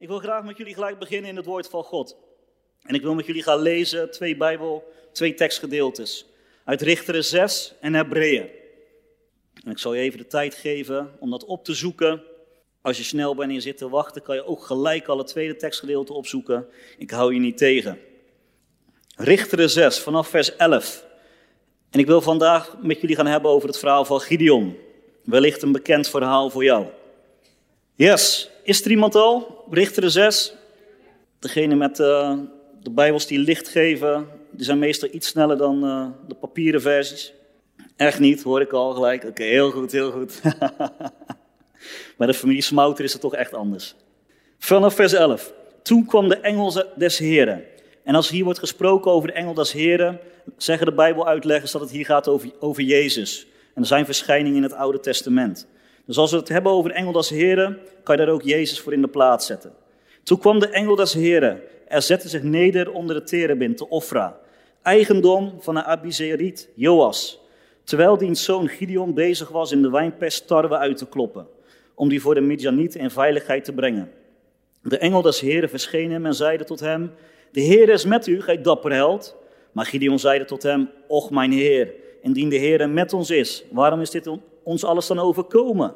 Ik wil graag met jullie gelijk beginnen in het woord van God. En ik wil met jullie gaan lezen twee Bijbel, twee tekstgedeeltes. Uit Richteren 6 en Hebreeën. En ik zal je even de tijd geven om dat op te zoeken. Als je snel bent en je zit te wachten, kan je ook gelijk al het tweede tekstgedeelte opzoeken. Ik hou je niet tegen. Richteren 6, vanaf vers 11. En ik wil vandaag met jullie gaan hebben over het verhaal van Gideon. Wellicht een bekend verhaal voor jou. Yes, is er iemand al? Richteren 6. Degene met uh, de Bijbels die licht geven, die zijn meestal iets sneller dan uh, de papieren versies. Echt niet, hoor ik al gelijk. Oké, heel goed, heel goed. Bij de familie Smouter is het toch echt anders. Vanaf vers 11. Toen kwam de engel des Heren. En als hier wordt gesproken over de engel des Heren, zeggen de Bijbeluitleggers dat het hier gaat over, over Jezus. En zijn verschijningen in het Oude Testament. Dus als we het hebben over de engel des Heren, kan je daar ook Jezus voor in de plaats zetten. Toen kwam de engel des Heren. Er zette zich neder onder de terebint, te Ofra, eigendom van de Abizeriet, Joas. Terwijl diens zoon Gideon bezig was in de wijnpest tarwe uit te kloppen, om die voor de Midjanieten in veiligheid te brengen. De engel des Heren verscheen hem en zeide tot hem, de Heer is met u, gij dapper held. Maar Gideon zeide tot hem, och mijn Heer, indien de Heer met ons is, waarom is dit ons alles dan overkomen?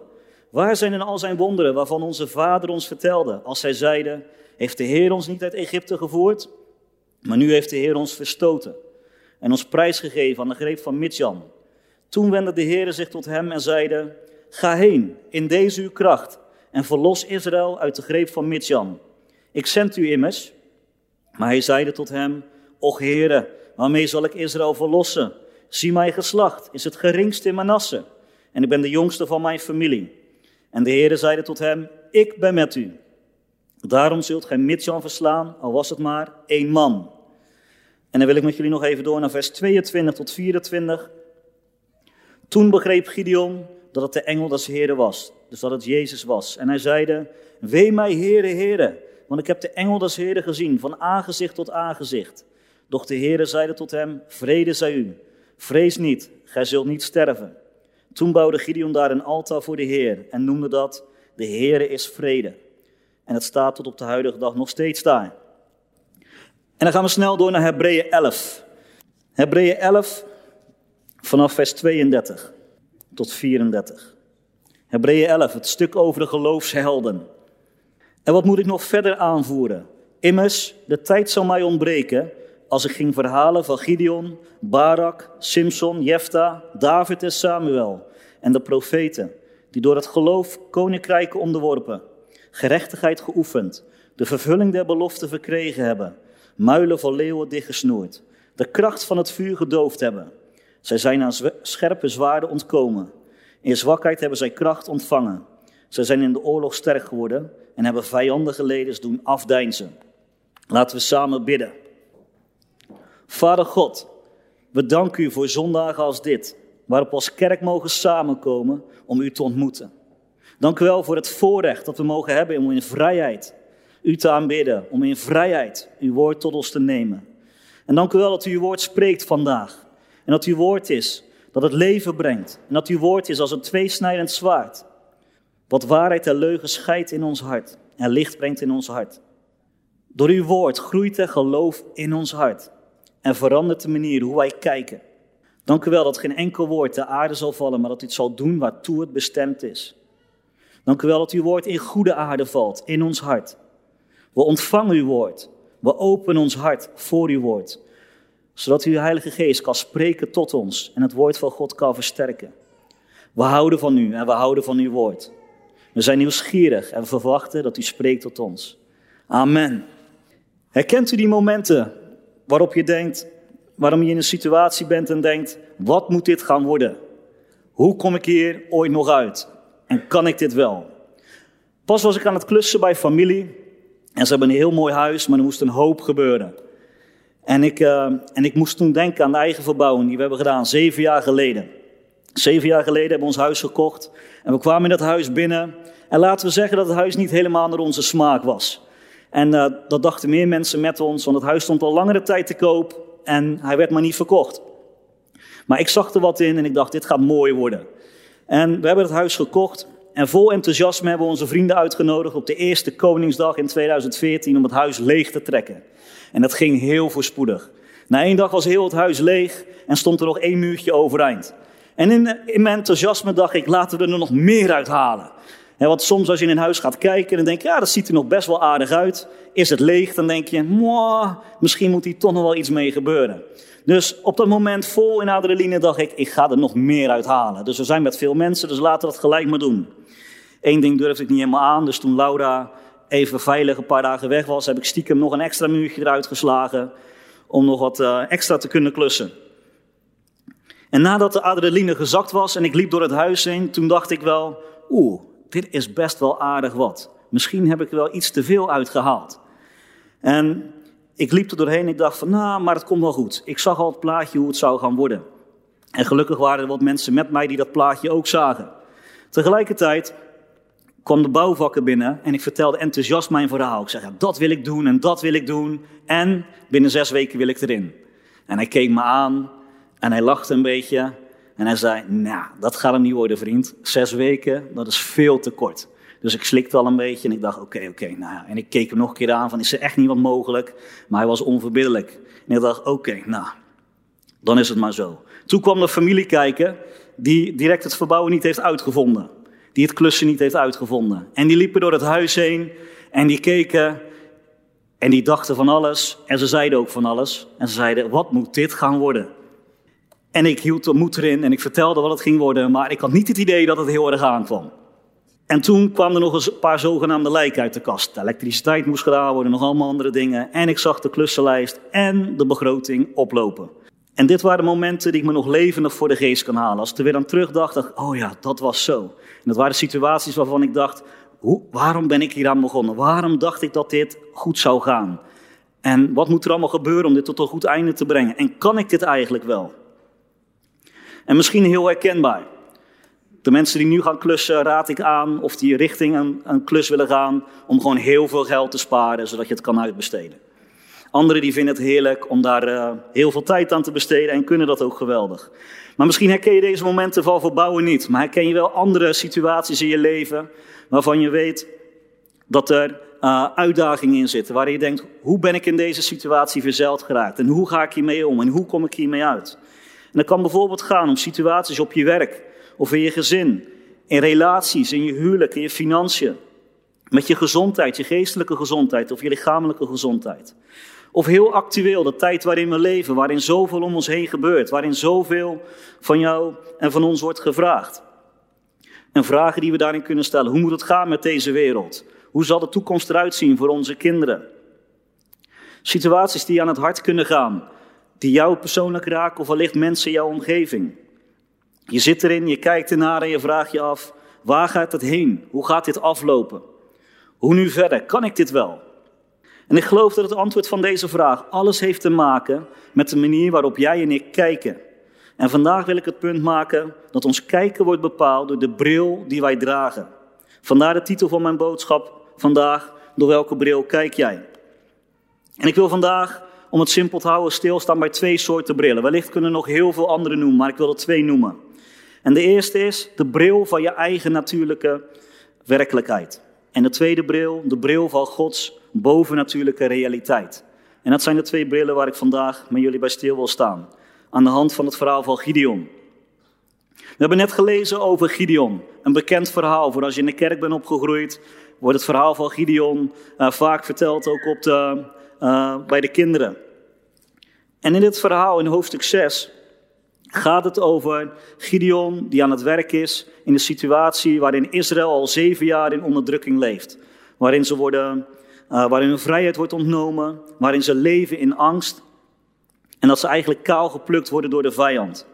Waar zijn dan al zijn wonderen waarvan onze vader ons vertelde, als zij zeiden, heeft de Heer ons niet uit Egypte gevoerd? Maar nu heeft de Heer ons verstoten en ons prijsgegeven aan de greep van Midjan. Toen wendde de Heer zich tot hem en zeide, ga heen in deze uw kracht en verlos Israël uit de greep van Midjan. Ik zend u immers. Maar hij zeide tot hem, Och Heere, waarmee zal ik Israël verlossen? Zie mijn geslacht, is het geringste in Manasse. En ik ben de jongste van mijn familie. En de Heere zeide tot hem, ik ben met u. Daarom zult gij Midjan verslaan, al was het maar één man. En dan wil ik met jullie nog even door naar vers 22 tot 24. Toen begreep Gideon dat het de engel des Heeren was, dus dat het Jezus was. En hij zeide, wee mij Heere, Heere, want ik heb de engel des Heeren gezien, van aangezicht tot aangezicht. Doch de Heere zeide tot hem, vrede zij u, vrees niet, gij zult niet sterven. Toen bouwde Gideon daar een altaar voor de Heer en noemde dat, de Heere is vrede. En het staat tot op de huidige dag nog steeds daar. En dan gaan we snel door naar Hebreeën 11. Hebreeën 11, vanaf vers 32 tot 34. Hebreeën 11, het stuk over de geloofshelden. En wat moet ik nog verder aanvoeren? Immers, de tijd zal mij ontbreken als ik ging verhalen van Gideon, Barak, Simson, Jefta, David en Samuel en de profeten, die door het geloof koninkrijken onderworpen, gerechtigheid geoefend, de vervulling der belofte verkregen hebben, muilen van leeuwen dichtgesnoerd, de kracht van het vuur gedoofd hebben. Zij zijn aan scherpe zwaarden ontkomen. In zwakheid hebben zij kracht ontvangen. Zij zijn in de oorlog sterk geworden en hebben vijandige leders doen afdeinzen. Laten we samen bidden. Vader God, we danken u voor zondagen als dit, waarop we als kerk mogen samenkomen om u te ontmoeten. Dank u wel voor het voorrecht dat we mogen hebben om in vrijheid u te aanbidden, om in vrijheid uw woord tot ons te nemen. En dank u wel dat u uw woord spreekt vandaag. En dat uw woord is dat het leven brengt. En dat uw woord is als een tweesnijdend zwaard. Wat waarheid en leugen scheidt in ons hart en licht brengt in ons hart. Door uw woord groeit er geloof in ons hart en verandert de manier hoe wij kijken. Dank u wel dat geen enkel woord de aarde zal vallen, maar dat u het zal doen waartoe het bestemd is. Dank u wel dat uw woord in goede aarde valt, in ons hart. We ontvangen uw woord. We openen ons hart voor uw woord. Zodat uw Heilige Geest kan spreken tot ons en het woord van God kan versterken. We houden van u en we houden van uw woord. We zijn nieuwsgierig en we verwachten dat u spreekt tot ons. Amen. Herkent u die momenten waarop je denkt, waarom je in een situatie bent en denkt, wat moet dit gaan worden? Hoe kom ik hier ooit nog uit? En kan ik dit wel? Pas was ik aan het klussen bij familie en ze hebben een heel mooi huis, maar er moest een hoop gebeuren. En ik, uh, en ik moest toen denken aan de eigen verbouwing die we hebben gedaan, zeven jaar geleden. Zeven jaar geleden hebben we ons huis gekocht en we kwamen in dat huis binnen. En laten we zeggen dat het huis niet helemaal naar onze smaak was. En uh, dat dachten meer mensen met ons, want het huis stond al langere tijd te koop en hij werd maar niet verkocht. Maar ik zag er wat in en ik dacht, dit gaat mooi worden. En we hebben het huis gekocht en vol enthousiasme hebben we onze vrienden uitgenodigd op de eerste Koningsdag in 2014 om het huis leeg te trekken. En dat ging heel voorspoedig. Na één dag was heel het huis leeg en stond er nog één muurtje overeind. En in, in mijn enthousiasme dacht ik, laten we er nog meer uithalen. En want soms als je in een huis gaat kijken, dan denk je, ja, dat ziet er nog best wel aardig uit. Is het leeg, dan denk je, misschien moet hier toch nog wel iets mee gebeuren. Dus op dat moment vol in adrenaline dacht ik, ik ga er nog meer uithalen. Dus we zijn met veel mensen, dus laten we dat gelijk maar doen. Eén ding durfde ik niet helemaal aan, dus toen Laura even veilig een paar dagen weg was, heb ik stiekem nog een extra muurtje eruit geslagen om nog wat uh, extra te kunnen klussen. En nadat de adrenaline gezakt was en ik liep door het huis heen, toen dacht ik wel, oeh, dit is best wel aardig wat. Misschien heb ik er wel iets te veel uitgehaald. En ik liep er doorheen en ik dacht van, nou, maar het komt wel goed. Ik zag al het plaatje hoe het zou gaan worden. En gelukkig waren er wat mensen met mij die dat plaatje ook zagen. Tegelijkertijd kwam de bouwvakker binnen en ik vertelde enthousiast mijn verhaal. Ik zei, ja, dat wil ik doen en dat wil ik doen. En binnen zes weken wil ik erin. En hij keek me aan en hij lachte een beetje. En hij zei, nou, dat gaat hem niet worden, vriend. Zes weken, dat is veel te kort. Dus ik slikte al een beetje en ik dacht, oké, oké, nou. En ik keek hem nog een keer aan van, is er echt niet wat mogelijk? Maar hij was onverbiddelijk. En ik dacht, oké, nou, dan is het maar zo. Toen kwam de familie kijken, die direct het verbouwen niet heeft uitgevonden. Die het klussen niet heeft uitgevonden. En die liepen door het huis heen en die keken en die dachten van alles. En ze zeiden ook van alles. En ze zeiden, wat moet dit gaan worden? En ik hield de moed erin en ik vertelde wat het ging worden, maar ik had niet het idee dat het heel erg aankwam. En toen kwamen er nog een paar zogenaamde lijken uit de kast. De elektriciteit moest gedaan worden, nog allemaal andere dingen. En ik zag de klussenlijst en de begroting oplopen. En dit waren momenten die ik me nog levendig voor de geest kan halen. Als ik er weer aan terugdacht, dacht oh ja, dat was zo. En dat waren situaties waarvan ik dacht, hoe, waarom ben ik hier aan begonnen? Waarom dacht ik dat dit goed zou gaan? En wat moet er allemaal gebeuren om dit tot een goed einde te brengen? En kan ik dit eigenlijk wel? En misschien heel herkenbaar. De mensen die nu gaan klussen, raad ik aan of die richting een, een klus willen gaan, om gewoon heel veel geld te sparen, zodat je het kan uitbesteden. Anderen die vinden het heerlijk om daar uh, heel veel tijd aan te besteden en kunnen dat ook geweldig. Maar misschien herken je deze momenten van verbouwen niet, maar herken je wel andere situaties in je leven waarvan je weet dat er uh, uitdagingen in zitten, waarin je denkt, hoe ben ik in deze situatie verzeild geraakt en hoe ga ik hiermee om en hoe kom ik hiermee uit? En dat kan bijvoorbeeld gaan om situaties op je werk of in je gezin, in relaties, in je huwelijk, in je financiën. Met je gezondheid, je geestelijke gezondheid of je lichamelijke gezondheid. Of heel actueel, de tijd waarin we leven, waarin zoveel om ons heen gebeurt, waarin zoveel van jou en van ons wordt gevraagd. En vragen die we daarin kunnen stellen. Hoe moet het gaan met deze wereld? Hoe zal de toekomst eruit zien voor onze kinderen? Situaties die aan het hart kunnen gaan, die jou persoonlijk raken of wellicht mensen in jouw omgeving. Je zit erin, je kijkt ernaar en je vraagt je af, waar gaat het heen? Hoe gaat dit aflopen? Hoe nu verder? Kan ik dit wel? En ik geloof dat het antwoord van deze vraag alles heeft te maken met de manier waarop jij en ik kijken. En vandaag wil ik het punt maken dat ons kijken wordt bepaald door de bril die wij dragen. Vandaar de titel van mijn boodschap vandaag, door welke bril kijk jij? En ik wil vandaag om het simpel te houden, stilstaan bij twee soorten brillen. Wellicht kunnen nog heel veel andere noemen, maar ik wil er twee noemen. En de eerste is de bril van je eigen natuurlijke werkelijkheid. En de tweede bril, de bril van Gods bovennatuurlijke realiteit. En dat zijn de twee brillen waar ik vandaag met jullie bij stil wil staan. Aan de hand van het verhaal van Gideon. We hebben net gelezen over Gideon. Een bekend verhaal. Voor als je in de kerk bent opgegroeid, wordt het verhaal van Gideon uh, vaak verteld ook op de, uh, bij de kinderen. En in dit verhaal, in hoofdstuk 6, gaat het over Gideon die aan het werk is in een situatie waarin Israël al zeven jaar in onderdrukking leeft. Waarin, ze worden, uh, waarin hun vrijheid wordt ontnomen, waarin ze leven in angst. En dat ze eigenlijk kaal geplukt worden door de vijand.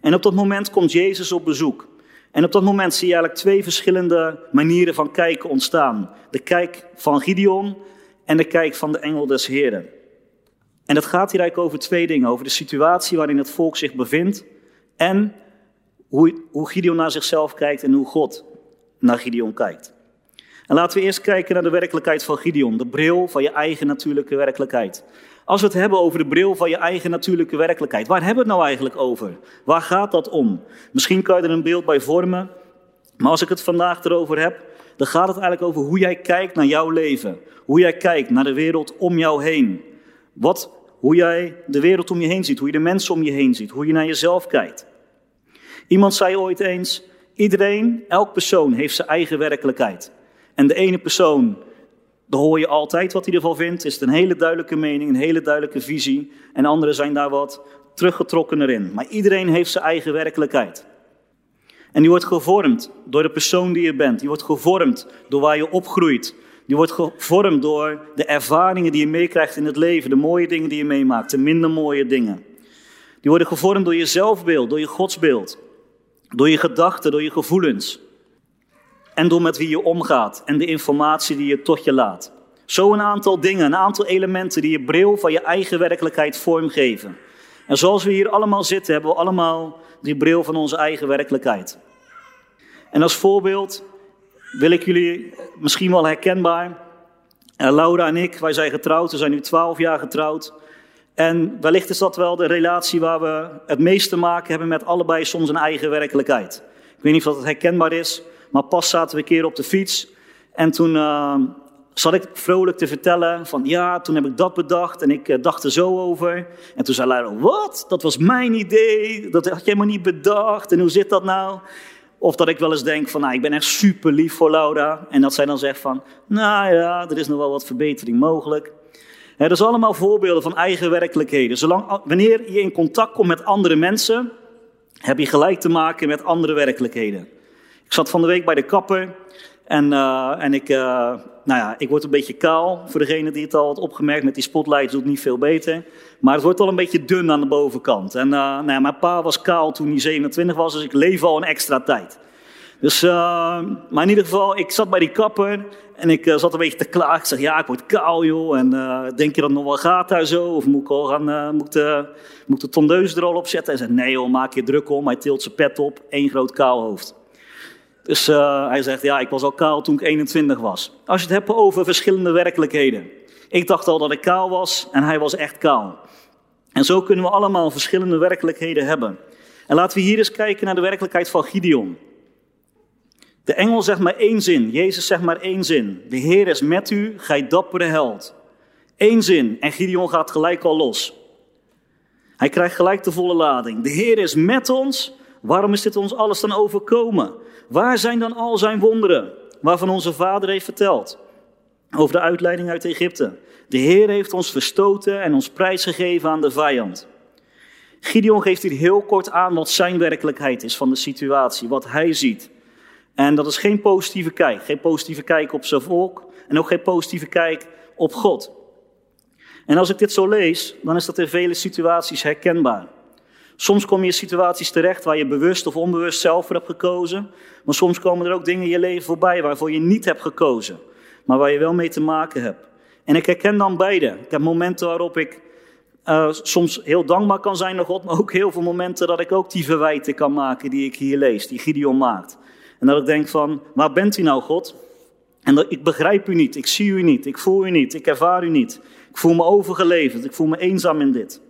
En op dat moment komt Jezus op bezoek. En op dat moment zie je eigenlijk twee verschillende manieren van kijken ontstaan. De kijk van Gideon en de kijk van de engel des Heren. En dat gaat hier eigenlijk over twee dingen. Over de situatie waarin het volk zich bevindt en hoe, hoe Gideon naar zichzelf kijkt en hoe God naar Gideon kijkt. En laten we eerst kijken naar de werkelijkheid van Gideon, de bril van je eigen natuurlijke werkelijkheid. Als we het hebben over de bril van je eigen natuurlijke werkelijkheid, waar hebben we het nou eigenlijk over? Waar gaat dat om? Misschien kan je er een beeld bij vormen Maar als ik het vandaag erover heb, dan gaat het eigenlijk over hoe jij kijkt naar jouw leven. Hoe jij kijkt naar de wereld om jou heen. Wat, hoe jij de wereld om je heen ziet, hoe je de mensen om je heen ziet, hoe je naar jezelf kijkt. Iemand zei ooit eens, iedereen, elk persoon heeft zijn eigen werkelijkheid. En de ene persoon, daar hoor je altijd wat hij ervan vindt, is het een hele duidelijke mening, een hele duidelijke visie. En anderen zijn daar wat teruggetrokkener in. Maar iedereen heeft zijn eigen werkelijkheid. En die wordt gevormd door de persoon die je bent. Die wordt gevormd door waar je opgroeit. Die wordt gevormd door de ervaringen die je meekrijgt in het leven. De mooie dingen die je meemaakt, de minder mooie dingen. Die worden gevormd door je zelfbeeld, door je godsbeeld. Door je gedachten, door je gevoelens. En door met wie je omgaat en de informatie die je tot je laat. Zo een aantal dingen, een aantal elementen die je bril van je eigen werkelijkheid vormgeven. En zoals we hier allemaal zitten, hebben we allemaal die bril van onze eigen werkelijkheid. En als voorbeeld wil ik jullie misschien wel herkenbaar. Uh, Laura en ik, wij zijn getrouwd, we zijn nu twaalf jaar getrouwd. En wellicht is dat wel de relatie waar we het meest te maken hebben met allebei soms een eigen werkelijkheid. Ik weet niet of dat herkenbaar is, maar pas zaten we een keer op de fiets. En toen uh, zat ik vrolijk te vertellen van ja, toen heb ik dat bedacht en ik uh, dacht er zo over. En toen zei Laura, wat? Dat was mijn idee, dat had jij maar niet bedacht en hoe zit dat nou? Of dat ik wel eens denk van, nou, ik ben echt super lief voor Laura. En dat zij dan zegt van, nou ja, er is nog wel wat verbetering mogelijk. dat is allemaal voorbeelden van eigen werkelijkheden. Zolang, wanneer je in contact komt met andere mensen, heb je gelijk te maken met andere werkelijkheden. Ik zat van de week bij de kapper en, uh, en ik, uh, nou ja, ik word een beetje kaal. Voor degene die het al had opgemerkt, met die spotlight doet niet veel beter. Maar het wordt al een beetje dun aan de bovenkant. En uh, nou ja, mijn pa was kaal toen hij 27 was, dus ik leef al een extra tijd. Dus, maar in ieder geval, ik zat bij die kapper en ik zat een beetje te klagen. Ik zeg, ja, ik word kaal joh. En denk je dat nog wel gaat daar zo? Of moet ik, al gaan, moet, de, moet de tondeus er al op zetten? Hij zei, nee joh, maak je druk om. Hij tilt zijn pet op, één groot kaalhoofd. Dus uh, hij zegt, ja, ik was al kaal toen ik 21 was. Als je het hebt over verschillende werkelijkheden. Ik dacht al dat ik kaal was en hij was echt kaal. En zo kunnen we allemaal verschillende werkelijkheden hebben. En laten we hier eens kijken naar de werkelijkheid van Gideon. De engel zegt maar één zin, Jezus zegt maar één zin. De Heer is met u, gij dappere held. Eén zin en Gideon gaat gelijk al los. Hij krijgt gelijk de volle lading. De Heer is met ons, waarom is dit ons alles dan overkomen? Waar zijn dan al zijn wonderen, waarvan onze vader heeft verteld? Over de uitleiding uit Egypte. De Heer heeft ons verstoten en ons prijsgegeven aan de vijand. Gideon geeft hier heel kort aan wat zijn werkelijkheid is van de situatie, wat hij ziet. En dat is geen positieve kijk. Geen positieve kijk op zijn volk en ook geen positieve kijk op God. En als ik dit zo lees, dan is dat in vele situaties herkenbaar. Soms kom je in situaties terecht waar je bewust of onbewust zelf voor hebt gekozen. Maar soms komen er ook dingen in je leven voorbij waarvoor je niet hebt gekozen. Maar waar je wel mee te maken hebt. En ik herken dan beide. Ik heb momenten waarop ik uh, soms heel dankbaar kan zijn naar God. Maar ook heel veel momenten dat ik ook die verwijten kan maken die ik hier lees. Die Gideon maakt. En dat ik denk van, waar bent u nou God? En dat, ik begrijp u niet, ik zie u niet, ik voel u niet, ik ervaar u niet. Ik voel me overgeleverd, ik voel me eenzaam in dit.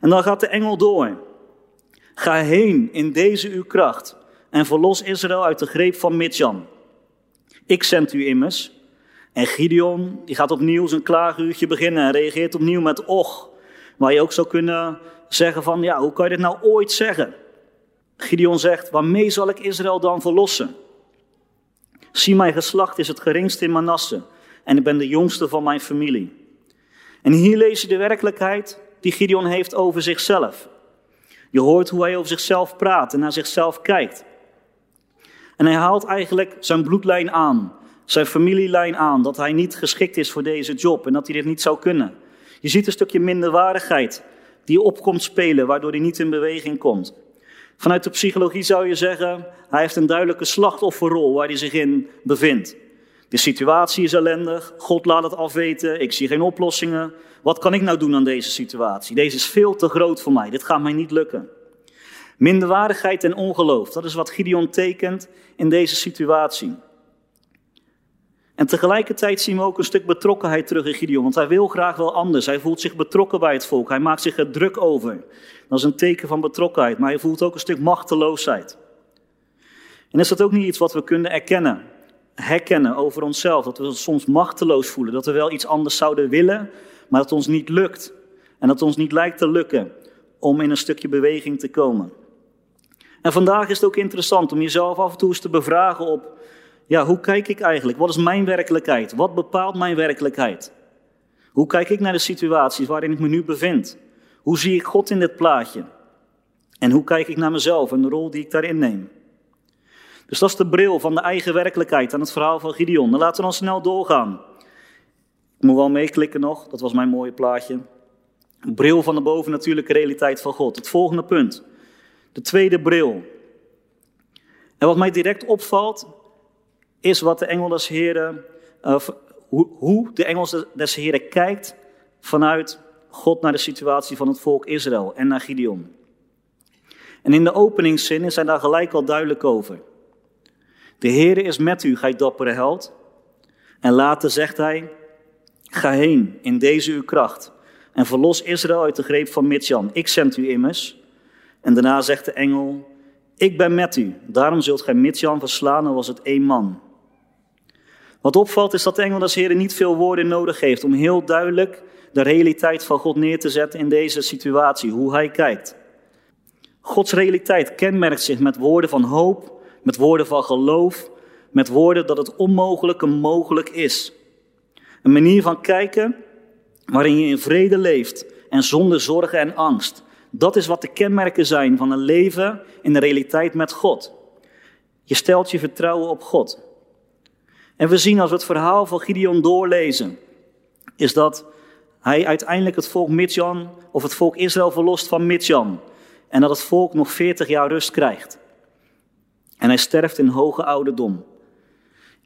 En dan gaat de engel door. Ga heen in deze uw kracht en verlos Israël uit de greep van Midjan. Ik zend u immers. En Gideon, die gaat opnieuw zijn klaaguurtje beginnen en reageert opnieuw met och. Waar je ook zou kunnen zeggen van, ja, hoe kan je dit nou ooit zeggen? Gideon zegt, waarmee zal ik Israël dan verlossen? Zie, mijn geslacht is het geringste in Manasse en ik ben de jongste van mijn familie. En hier lees je de werkelijkheid die Gideon heeft over zichzelf. Je hoort hoe hij over zichzelf praat en naar zichzelf kijkt. En hij haalt eigenlijk zijn bloedlijn aan, zijn familielijn aan, dat hij niet geschikt is voor deze job en dat hij dit niet zou kunnen. Je ziet een stukje minderwaardigheid die opkomt spelen, waardoor hij niet in beweging komt. Vanuit de psychologie zou je zeggen, hij heeft een duidelijke slachtofferrol waar hij zich in bevindt. De situatie is ellendig, God laat het afweten, ik zie geen oplossingen. Wat kan ik nou doen aan deze situatie? Deze is veel te groot voor mij, dit gaat mij niet lukken. Minderwaardigheid en ongeloof, dat is wat Gideon tekent in deze situatie. En tegelijkertijd zien we ook een stuk betrokkenheid terug in Gideon, want hij wil graag wel anders. Hij voelt zich betrokken bij het volk, hij maakt zich er druk over. Dat is een teken van betrokkenheid, maar hij voelt ook een stuk machteloosheid. En is dat ook niet iets wat we kunnen erkennen, herkennen over onszelf? Dat we ons soms machteloos voelen, dat we wel iets anders zouden willen, maar dat ons niet lukt. En dat ons niet lijkt te lukken om in een stukje beweging te komen. En vandaag is het ook interessant om jezelf af en toe eens te bevragen op, ja, hoe kijk ik eigenlijk? Wat is mijn werkelijkheid? Wat bepaalt mijn werkelijkheid? Hoe kijk ik naar de situaties waarin ik me nu bevind? Hoe zie ik God in dit plaatje? En hoe kijk ik naar mezelf en de rol die ik daarin neem? Dus dat is de bril van de eigen werkelijkheid aan het verhaal van Gideon. Dan laten we dan snel doorgaan. Ik moet wel meeklikken nog, dat was mijn mooie plaatje. Bril van de bovennatuurlijke realiteit van God. Het volgende punt. De tweede bril. En wat mij direct opvalt, is wat de engel des Heren, hoe, hoe de engel des Heren kijkt vanuit God naar de situatie van het volk Israël en naar Gideon. En in de openingszinnen zijn daar gelijk al duidelijk over. De Heere is met u, gij dappere held. En later zegt hij, ga heen in deze uw kracht en verlos Israël uit de greep van Midjan. Ik zend u immers. En daarna zegt de engel, ik ben met u, daarom zult gij Midjan verslaan, al was het één man. Wat opvalt is dat de engel des niet veel woorden nodig heeft om heel duidelijk de realiteit van God neer te zetten in deze situatie, hoe hij kijkt. Gods realiteit kenmerkt zich met woorden van hoop, met woorden van geloof, met woorden dat het onmogelijke mogelijk is. Een manier van kijken waarin je in vrede leeft en zonder zorgen en angst. Dat is wat de kenmerken zijn van een leven in de realiteit met God. Je stelt je vertrouwen op God. En we zien als we het verhaal van Gideon doorlezen, is dat hij uiteindelijk het volk Midjan, of het volk Israël verlost van Midjan. En dat het volk nog 40 jaar rust krijgt. En hij sterft in hoge ouderdom.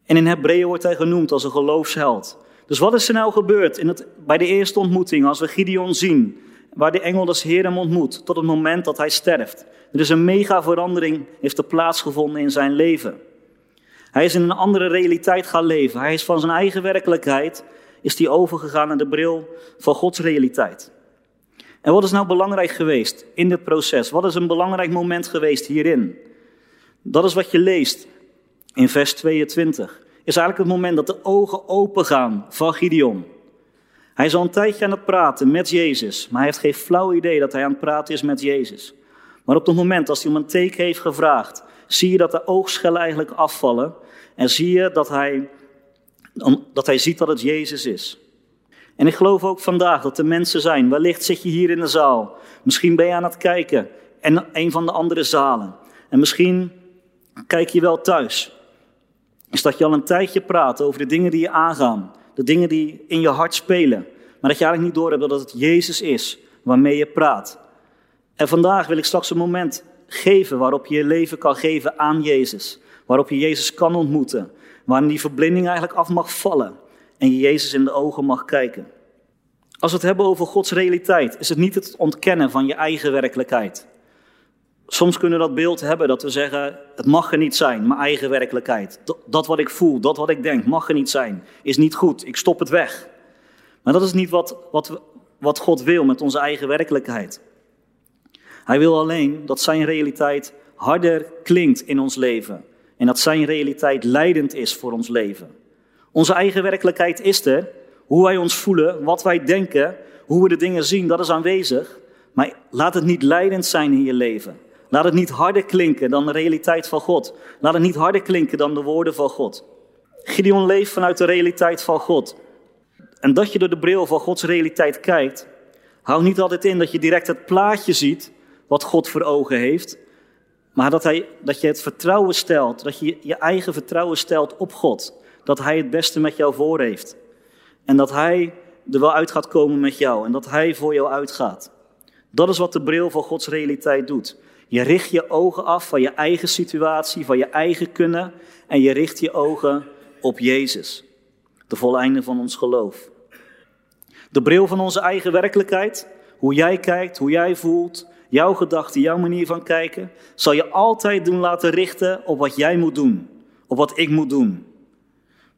En in Hebreeën wordt hij genoemd als een geloofsheld. Dus wat is er nou gebeurd in het, bij de eerste ontmoeting, als we Gideon zien, waar de engel des Heer hem ontmoet, tot het moment dat hij sterft? Er is een mega verandering, heeft plaatsgevonden in zijn leven. Hij is in een andere realiteit gaan leven. Hij is van zijn eigen werkelijkheid, is hij overgegaan naar de bril van Gods realiteit. En wat is nou belangrijk geweest in dit proces? Wat is een belangrijk moment geweest hierin? Dat is wat je leest in vers 22. Is eigenlijk het moment dat de ogen open gaan van Gideon. Hij is al een tijdje aan het praten met Jezus, maar hij heeft geen flauw idee dat hij aan het praten is met Jezus. Maar op het moment als hij om een teken heeft gevraagd, zie je dat de oogschellen eigenlijk afvallen en zie je dat hij, dat hij ziet dat het Jezus is. En ik geloof ook vandaag dat er mensen zijn, wellicht zit je hier in de zaal, misschien ben je aan het kijken en een van de andere zalen. En misschien kijk je wel thuis. Is dat je al een tijdje praat over de dingen die je aangaan, de dingen die in je hart spelen, maar dat je eigenlijk niet doorhebt dat het Jezus is waarmee je praat. En vandaag wil ik straks een moment geven waarop je je leven kan geven aan Jezus. Waarop je Jezus kan ontmoeten. Waarin die verblinding eigenlijk af mag vallen. En je Jezus in de ogen mag kijken. Als we het hebben over Gods realiteit, is het niet het ontkennen van je eigen werkelijkheid. Soms kunnen we dat beeld hebben dat we zeggen, het mag er niet zijn, mijn eigen werkelijkheid. Dat wat ik voel, dat wat ik denk, mag er niet zijn, is niet goed, ik stop het weg. Maar dat is niet wat, wat, wat God wil met onze eigen werkelijkheid. Hij wil alleen dat zijn realiteit harder klinkt in ons leven. En dat zijn realiteit leidend is voor ons leven. Onze eigen werkelijkheid is er. Hoe wij ons voelen, wat wij denken, hoe we de dingen zien, dat is aanwezig. Maar laat het niet leidend zijn in je leven. Laat het niet harder klinken dan de realiteit van God. Laat het niet harder klinken dan de woorden van God. Gideon leeft vanuit de realiteit van God. En dat je door de bril van Gods realiteit kijkt, houdt niet altijd in dat je direct het plaatje ziet wat God voor ogen heeft. Maar dat, hij, dat je het vertrouwen stelt, dat je je eigen vertrouwen stelt op God. Dat Hij het beste met jou voor heeft. En dat Hij er wel uit gaat komen met jou. En dat Hij voor jou uitgaat. Dat is wat de bril van Gods realiteit doet. Je richt je ogen af van je eigen situatie, van je eigen kunnen. En je richt je ogen op Jezus. De voleinde van ons geloof. De bril van onze eigen werkelijkheid. Hoe jij kijkt, hoe jij voelt, jouw gedachten, jouw manier van kijken, zal je altijd doen laten richten op wat jij moet doen, op wat ik moet doen.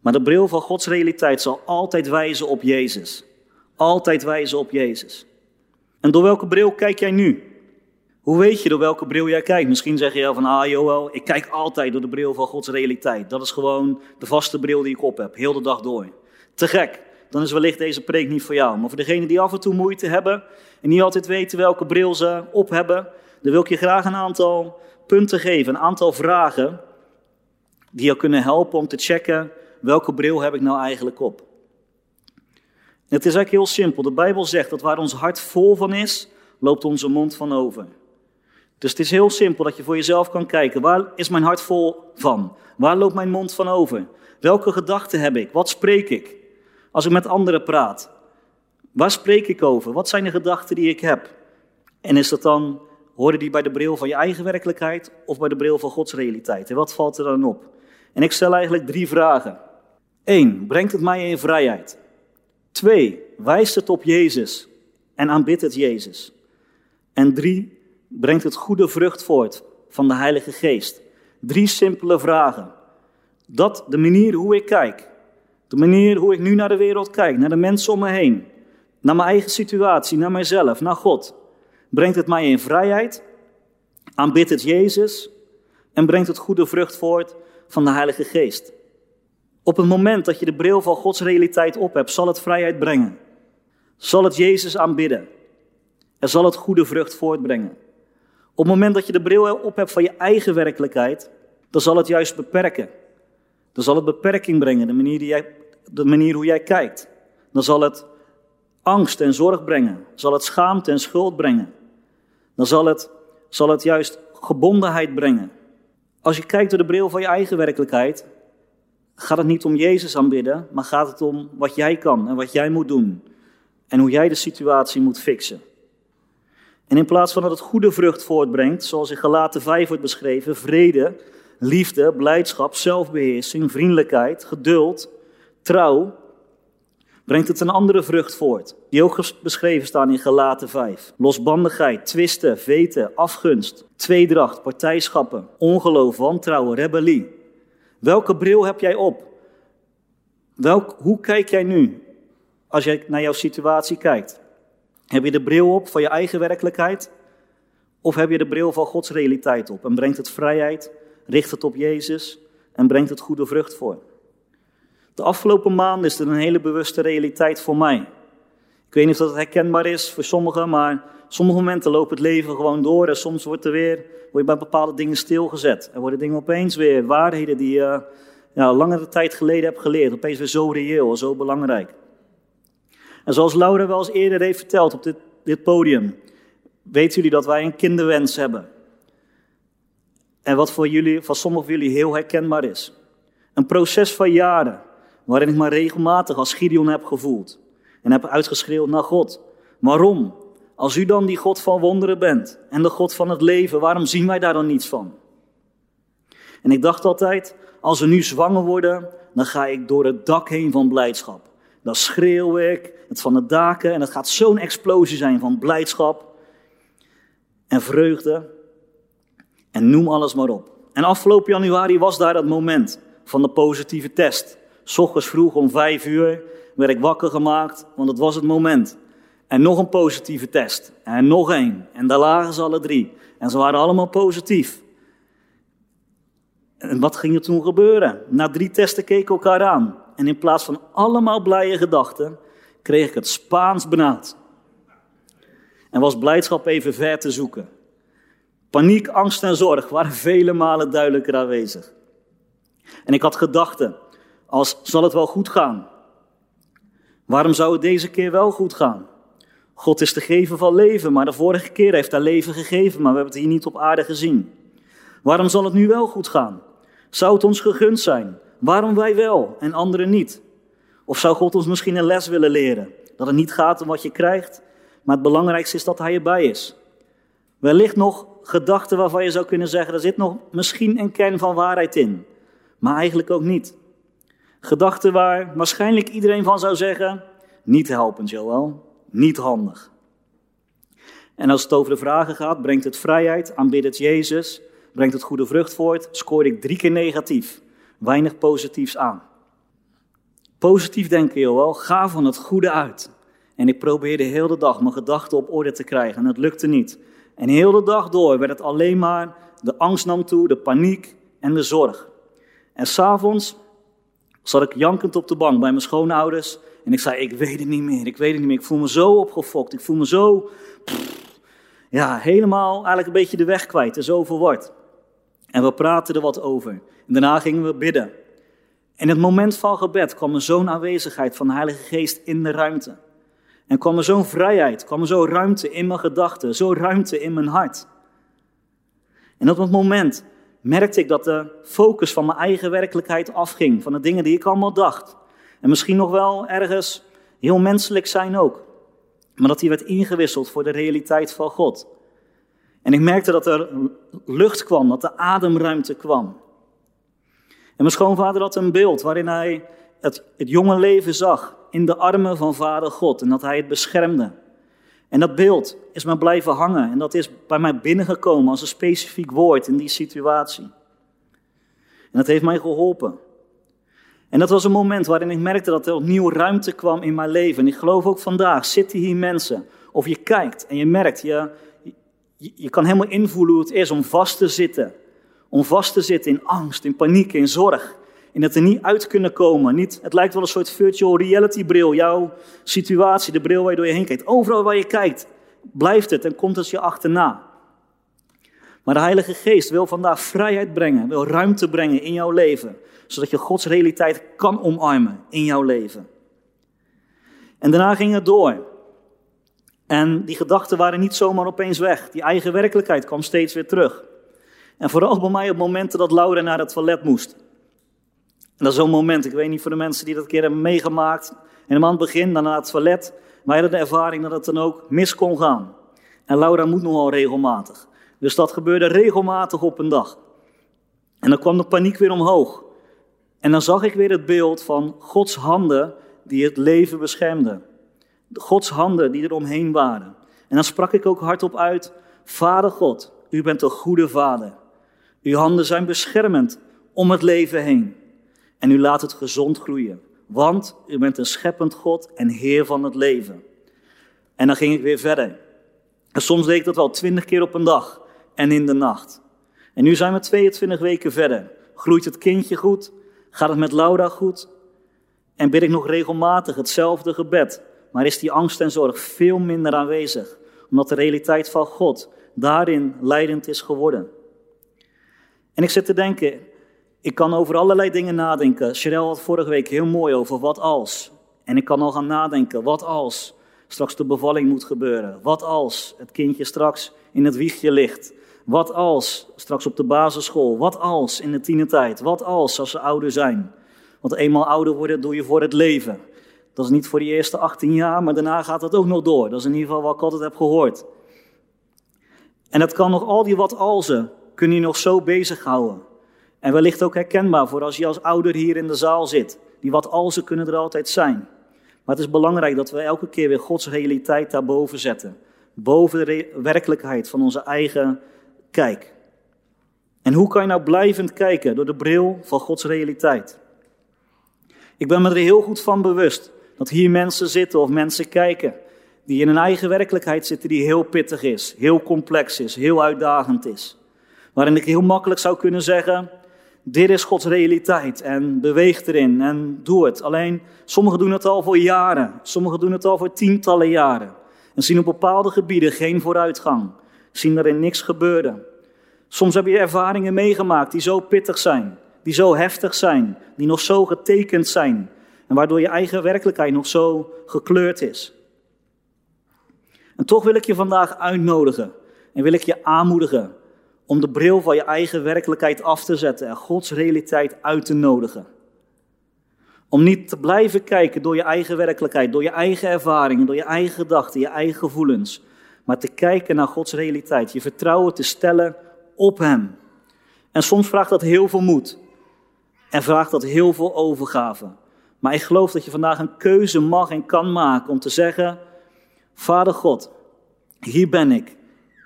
Maar de bril van Gods realiteit zal altijd wijzen op Jezus. Altijd wijzen op Jezus. En door welke bril kijk jij nu? Hoe weet je door welke bril jij kijkt? Misschien zeg je wel van, ah Joel, ik kijk altijd door de bril van Gods realiteit. Dat is gewoon de vaste bril die ik op heb, heel de dag door. Te gek, dan is wellicht deze preek niet voor jou. Maar voor degenen die af en toe moeite hebben en niet altijd weten welke bril ze op hebben, dan wil ik je graag een aantal punten geven, een aantal vragen die jou kunnen helpen om te checken welke bril heb ik nou eigenlijk op. Het is eigenlijk heel simpel. De Bijbel zegt dat waar ons hart vol van is, loopt onze mond van over. Dus het is heel simpel dat je voor jezelf kan kijken. Waar is mijn hart vol van? Waar loopt mijn mond van over? Welke gedachten heb ik? Wat spreek ik? Als ik met anderen praat. Waar spreek ik over? Wat zijn de gedachten die ik heb? En is dat dan, horen die bij de bril van je eigen werkelijkheid of bij de bril van Gods realiteit? En wat valt er dan op? En ik stel eigenlijk drie vragen. Eén, brengt het mij in vrijheid? Twee, wijst het op Jezus en aanbidt het Jezus? En drie, brengt het goede vrucht voort van de Heilige Geest? Drie simpele vragen. Dat de manier hoe ik kijk, de manier hoe ik nu naar de wereld kijk, naar de mensen om me heen, naar mijn eigen situatie, naar mijzelf, naar God, brengt het mij in vrijheid, aanbidt het Jezus en brengt het goede vrucht voort van de Heilige Geest. Op het moment dat je de bril van Gods realiteit op hebt, zal het vrijheid brengen. Zal het Jezus aanbidden. En zal het goede vrucht voortbrengen. Op het moment dat je de bril op hebt van je eigen werkelijkheid, dan zal het juist beperken. Dan zal het beperking brengen, de manier, die jij, de manier hoe jij kijkt. Dan zal het angst en zorg brengen. Zal het schaamte en schuld brengen. Dan zal het, zal het juist gebondenheid brengen. Als je kijkt door de bril van je eigen werkelijkheid, gaat het niet om Jezus aanbidden, maar gaat het om wat jij kan en wat jij moet doen. En hoe jij de situatie moet fixen. En in plaats van dat het goede vrucht voortbrengt, zoals in Galaten 5 wordt beschreven, vrede, liefde, blijdschap, zelfbeheersing, vriendelijkheid, geduld, trouw, brengt het een andere vrucht voort, die ook beschreven staan in Galaten 5. Losbandigheid, twisten, veten, afgunst, tweedracht, partijschappen, ongeloof, wantrouwen, rebellie. Welke bril heb jij op? Welk, hoe kijk jij nu als jij naar jouw situatie kijkt? Heb je de bril op van je eigen werkelijkheid? Of heb je de bril van Gods realiteit op en brengt het vrijheid, richt het op Jezus en brengt het goede vrucht voor? De afgelopen maanden is er een hele bewuste realiteit voor mij. Ik weet niet of dat herkenbaar is voor sommigen, maar sommige momenten loopt het leven gewoon door en soms wordt er weer, word je bij bepaalde dingen stilgezet. Er worden dingen opeens weer, waarheden die je ja, langere tijd geleden hebt geleerd, opeens weer zo reëel, zo belangrijk. En zoals Laura wel eens eerder heeft verteld op dit, dit podium, weten jullie dat wij een kinderwens hebben. En wat voor jullie, voor sommigen van jullie heel herkenbaar is. Een proces van jaren, waarin ik me regelmatig als Gideon heb gevoeld. En heb uitgeschreeuwd naar God. Waarom? Als u dan die God van wonderen bent en de God van het leven, waarom zien wij daar dan niets van? En ik dacht altijd, als we nu zwanger worden, dan ga ik door het dak heen van blijdschap. Dan schreeuw ik het van de daken en het gaat zo'n explosie zijn van blijdschap en vreugde. En noem alles maar op. En afgelopen januari was daar dat moment van de positieve test. Ochtends vroeg om vijf uur werd ik wakker gemaakt, want het was het moment. En nog een positieve test. En nog één. En daar lagen ze alle drie. En ze waren allemaal positief. En wat ging er toen gebeuren? Na drie testen keken elkaar aan. En in plaats van allemaal blije gedachten, kreeg ik het Spaans benauwd. En was blijdschap even ver te zoeken. Paniek, angst en zorg waren vele malen duidelijker aanwezig. En ik had gedachten als zal het wel goed gaan? Waarom zou het deze keer wel goed gaan? God is de gever van leven, maar de vorige keer heeft hij leven gegeven, maar we hebben het hier niet op aarde gezien. Waarom zal het nu wel goed gaan? Zou het ons gegund zijn? Waarom wij wel en anderen niet? Of zou God ons misschien een les willen leren? Dat het niet gaat om wat je krijgt, maar het belangrijkste is dat Hij erbij is. Wellicht nog gedachten waarvan je zou kunnen zeggen, er zit nog misschien een kern van waarheid in, maar eigenlijk ook niet. Gedachten waar waarschijnlijk iedereen van zou zeggen, niet helpend Joel, niet handig. En als het over de vragen gaat, brengt het vrijheid, aanbidt Jezus, brengt het goede vrucht voort, scoor ik drie keer negatief. Weinig positiefs aan. Positief denken, Joel, ga van het goede uit. En ik probeerde heel de dag mijn gedachten op orde te krijgen en het lukte niet. En heel de dag door werd het alleen maar, de angst nam toe, de paniek en de zorg. En s'avonds zat ik jankend op de bank bij mijn schoonouders. En ik zei, ik weet het niet meer, ik weet het niet meer. Ik voel me zo opgefokt, ik voel me zo, ja, helemaal eigenlijk een beetje de weg kwijt en zo verward. En we praten er wat over. En daarna gingen we bidden. In het moment van gebed kwam er zo'n aanwezigheid van de Heilige Geest in de ruimte. En kwam er zo'n vrijheid, kwam er zo'n ruimte in mijn gedachten, zo'n ruimte in mijn hart. En op dat moment merkte ik dat de focus van mijn eigen werkelijkheid afging, van de dingen die ik allemaal dacht. En misschien nog wel ergens heel menselijk zijn ook. Maar dat die werd ingewisseld voor de realiteit van God. En ik merkte dat er lucht kwam, dat er ademruimte kwam. En mijn schoonvader had een beeld waarin hij het, het jonge leven zag in de armen van Vader God en dat hij het beschermde. En dat beeld is me blijven hangen en dat is bij mij binnengekomen als een specifiek woord in die situatie. En dat heeft mij geholpen. En dat was een moment waarin ik merkte dat er opnieuw ruimte kwam in mijn leven. En ik geloof ook vandaag zitten hier mensen, of je kijkt en je merkt, je, je, je kan helemaal invoelen hoe het is om vast te zitten. Om vast te zitten in angst, in paniek, in zorg. In het er niet uit kunnen komen. Niet, het lijkt wel een soort virtual reality bril. Jouw situatie, de bril waar je door je heen kijkt. Overal waar je kijkt, blijft het en komt het je achterna. Maar de Heilige Geest wil vandaag vrijheid brengen, wil ruimte brengen in jouw leven. Zodat je Gods realiteit kan omarmen in jouw leven. En daarna ging het door. En die gedachten waren niet zomaar opeens weg. Die eigen werkelijkheid kwam steeds weer terug. En vooral bij mij op momenten dat Laura naar het toilet moest. En dat is zo'n moment, ik weet niet voor de mensen die dat keer hebben meegemaakt. Aan het begin, dan naar het toilet. Wij hadden de ervaring dat het dan ook mis kon gaan. En Laura moet nogal regelmatig. Dus dat gebeurde regelmatig op een dag. En dan kwam de paniek weer omhoog. En dan zag ik weer het beeld van Gods handen die het leven beschermden. Gods handen die er omheen waren. En dan sprak ik ook hardop uit: Vader God, u bent een goede vader. Uw handen zijn beschermend om het leven heen. En u laat het gezond groeien. Want u bent een scheppend God en Heer van het leven. En dan ging ik weer verder. En soms deed ik dat wel twintig keer op een dag en in de nacht. En nu zijn we 22 weken verder. Groeit het kindje goed? Gaat het met Laura goed? En bid ik nog regelmatig hetzelfde gebed. Maar is die angst en zorg veel minder aanwezig. Omdat de realiteit van God daarin leidend is geworden. En ik zit te denken, ik kan over allerlei dingen nadenken. Sherelle had vorige week heel mooi over wat als. En ik kan al gaan nadenken, wat als straks de bevalling moet gebeuren? Wat als het kindje straks in het wiegje ligt? Wat als straks op de basisschool? Wat als in de tienertijd? Wat als als ze ouder zijn? Want eenmaal ouder worden doe je voor het leven. Dat is niet voor die eerste 18 jaar, maar daarna gaat dat ook nog door. Dat is in ieder geval wat ik altijd heb gehoord. En dat kan nog al die wat alsen, kun je nog zo bezighouden. En wellicht ook herkenbaar voor als je als ouder hier in de zaal zit. Die wat alsen kunnen er altijd zijn. Maar het is belangrijk dat we elke keer weer Gods realiteit daarboven zetten. Boven de werkelijkheid van onze eigen kijk. En hoe kan je nou blijvend kijken door de bril van Gods realiteit? Ik ben me er heel goed van bewust dat hier mensen zitten of mensen kijken die in een eigen werkelijkheid zitten die heel pittig is, heel complex is, heel uitdagend is. Waarin ik heel makkelijk zou kunnen zeggen, dit is Gods realiteit en beweeg erin en doe het. Alleen, sommigen doen het al voor jaren, sommigen doen het al voor tientallen jaren. En zien op bepaalde gebieden geen vooruitgang, zien erin niks gebeuren. Soms heb je ervaringen meegemaakt die zo pittig zijn, die zo heftig zijn, die nog zo getekend zijn. En waardoor je eigen werkelijkheid nog zo gekleurd is. En toch wil ik je vandaag uitnodigen en wil ik je aanmoedigen om de bril van je eigen werkelijkheid af te zetten en Gods realiteit uit te nodigen. Om niet te blijven kijken door je eigen werkelijkheid, door je eigen ervaringen, door je eigen gedachten, je eigen gevoelens, maar te kijken naar Gods realiteit, je vertrouwen te stellen op Hem. En soms vraagt dat heel veel moed en vraagt dat heel veel overgave. Maar ik geloof dat je vandaag een keuze mag en kan maken om te zeggen, Vader God, hier ben ik.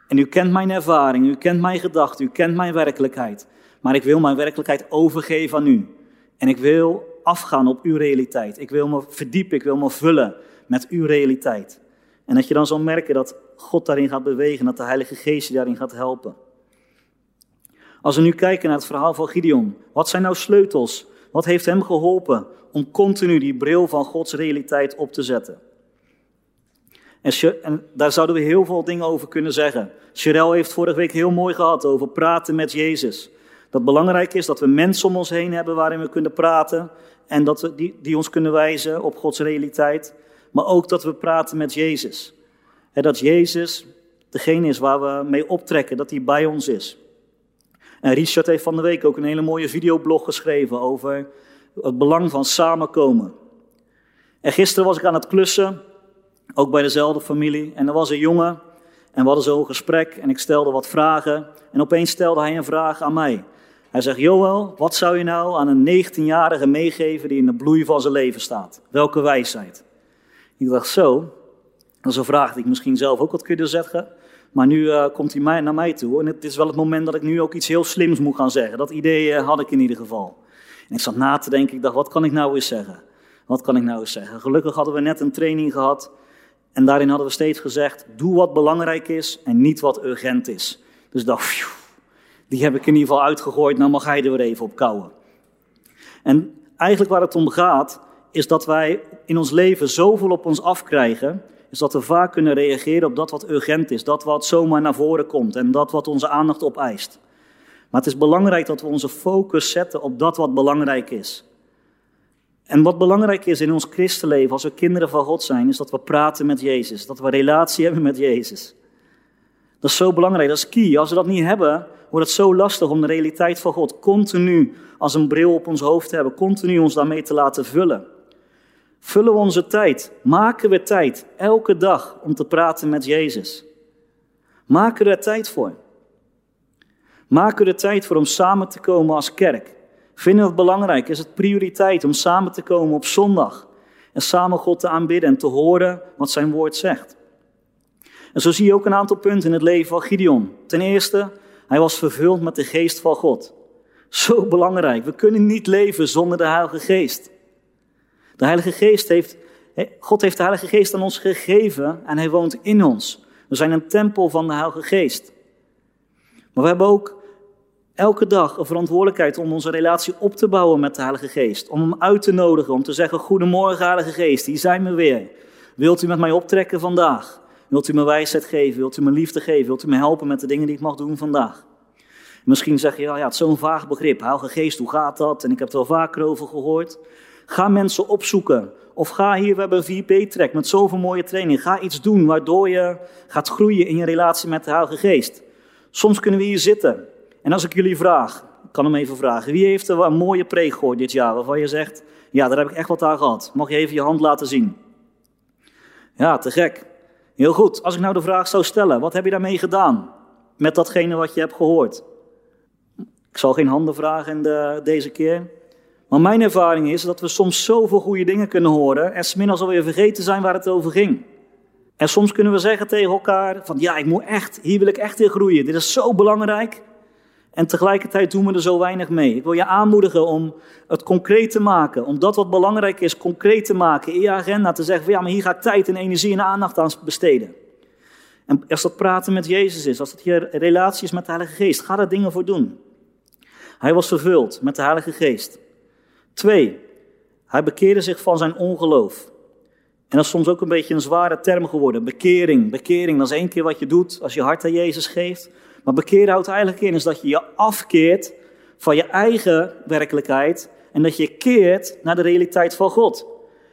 En u kent mijn ervaring, u kent mijn gedachten, u kent mijn werkelijkheid. Maar ik wil mijn werkelijkheid overgeven aan u. En ik wil afgaan op uw realiteit. Ik wil me verdiepen, ik wil me vullen met uw realiteit. En dat je dan zal merken dat God daarin gaat bewegen, dat de Heilige Geest je daarin gaat helpen. Als we nu kijken naar het verhaal van Gideon, wat zijn nou sleutels? Wat heeft hem geholpen om continu die bril van Gods realiteit op te zetten? En, en daar zouden we heel veel dingen over kunnen zeggen. Sherelle heeft vorige week heel mooi gehad over praten met Jezus. Dat belangrijk is dat we mensen om ons heen hebben waarin we kunnen praten. En dat we die, die ons kunnen wijzen op Gods realiteit. Maar ook dat we praten met Jezus. En dat Jezus degene is waar we mee optrekken, dat hij bij ons is. En Richard heeft van de week ook een hele mooie videoblog geschreven over het belang van samenkomen. En gisteren was ik aan het klussen, ook bij dezelfde familie. En er was een jongen en we hadden zo'n gesprek en ik stelde wat vragen. En opeens stelde hij een vraag aan mij. Hij zegt, Joël, wat zou je nou aan een 19-jarige meegeven die in de bloei van zijn leven staat? Welke wijsheid? Ik dacht, zo, dat is een vraag die ik misschien zelf ook had kunnen zeggen. Maar nu uh, komt hij mij, naar mij toe en het is wel het moment dat ik nu ook iets heel slims moet gaan zeggen. Dat idee uh, had ik in ieder geval. En ik zat na te denken, ik dacht, wat kan ik nou eens zeggen? Wat kan ik nou eens zeggen? Gelukkig hadden we net een training gehad en daarin hadden we steeds gezegd, doe wat belangrijk is en niet wat urgent is. Dus dacht, phew, die heb ik in ieder geval uitgegooid, nou mag hij er weer even op kouwen. En eigenlijk waar het om gaat, is dat wij in ons leven zoveel op ons afkrijgen, is dat we vaak kunnen reageren op dat wat urgent is, dat wat zomaar naar voren komt en dat wat onze aandacht opeist. Maar het is belangrijk dat we onze focus zetten op dat wat belangrijk is. En wat belangrijk is in ons christenleven, als we kinderen van God zijn, is dat we praten met Jezus, dat we relatie hebben met Jezus. Dat is zo belangrijk, dat is key. Als we dat niet hebben, wordt het zo lastig om de realiteit van God continu als een bril op ons hoofd te hebben, continu ons daarmee te laten vullen. Vullen we onze tijd, maken we tijd elke dag om te praten met Jezus. Maken we er tijd voor. Maken we er tijd voor om samen te komen als kerk. Vinden we het belangrijk? Is het prioriteit om samen te komen op zondag en samen God te aanbidden en te horen wat zijn woord zegt? En zo zie je ook een aantal punten in het leven van Gideon. Ten eerste, hij was vervuld met de geest van God. Zo belangrijk. We kunnen niet leven zonder de Heilige Geest. De Heilige Geest heeft, God heeft de Heilige Geest aan ons gegeven en hij woont in ons. We zijn een tempel van de Heilige Geest. Maar we hebben ook elke dag een verantwoordelijkheid om onze relatie op te bouwen met de Heilige Geest. Om hem uit te nodigen, om te zeggen, goedemorgen Heilige Geest, hier zijn we weer. Wilt u met mij optrekken vandaag? Wilt u me wijsheid geven? Wilt u me liefde geven? Wilt u me helpen met de dingen die ik mag doen vandaag? Misschien zeg je, ja, het is zo'n vaag begrip. Heilige Geest, hoe gaat dat? En ik heb er wel vaker over gehoord. Ga mensen opzoeken. Of ga hier, we hebben een 4P-track met zoveel mooie training. Ga iets doen waardoor je gaat groeien in je relatie met de Heilige Geest. Soms kunnen we hier zitten. En als ik jullie vraag, ik kan hem even vragen. Wie heeft er een mooie preek gehoord dit jaar waarvan je zegt, ja, daar heb ik echt wat aan gehad. Mag je even je hand laten zien? Ja, te gek. Heel goed. Als ik nou de vraag zou stellen, wat heb je daarmee gedaan? Met datgene wat je hebt gehoord. Ik zal geen handen vragen in de, deze keer. Maar mijn ervaring is dat we soms zoveel goede dingen kunnen horen en smiddags alweer vergeten zijn waar het over ging. En soms kunnen we zeggen tegen elkaar van ja, ik moet echt, hier wil ik echt in groeien. Dit is zo belangrijk. En tegelijkertijd doen we er zo weinig mee. Ik wil je aanmoedigen om het concreet te maken. Om dat wat belangrijk is, concreet te maken in je agenda. Te zeggen van ja, maar hier ga ik tijd en energie en aandacht aan besteden. En als dat praten met Jezus is, als het je relatie is met de Heilige Geest, ga daar dingen voor doen. Hij was vervuld met de Heilige Geest. Twee, hij bekeerde zich van zijn ongeloof. En dat is soms ook een beetje een zware term geworden. Bekering, bekering, dat is één keer wat je doet als je hart aan Jezus geeft. Maar bekeren houdt eigenlijk in is dat je je afkeert van je eigen werkelijkheid en dat je keert naar de realiteit van God.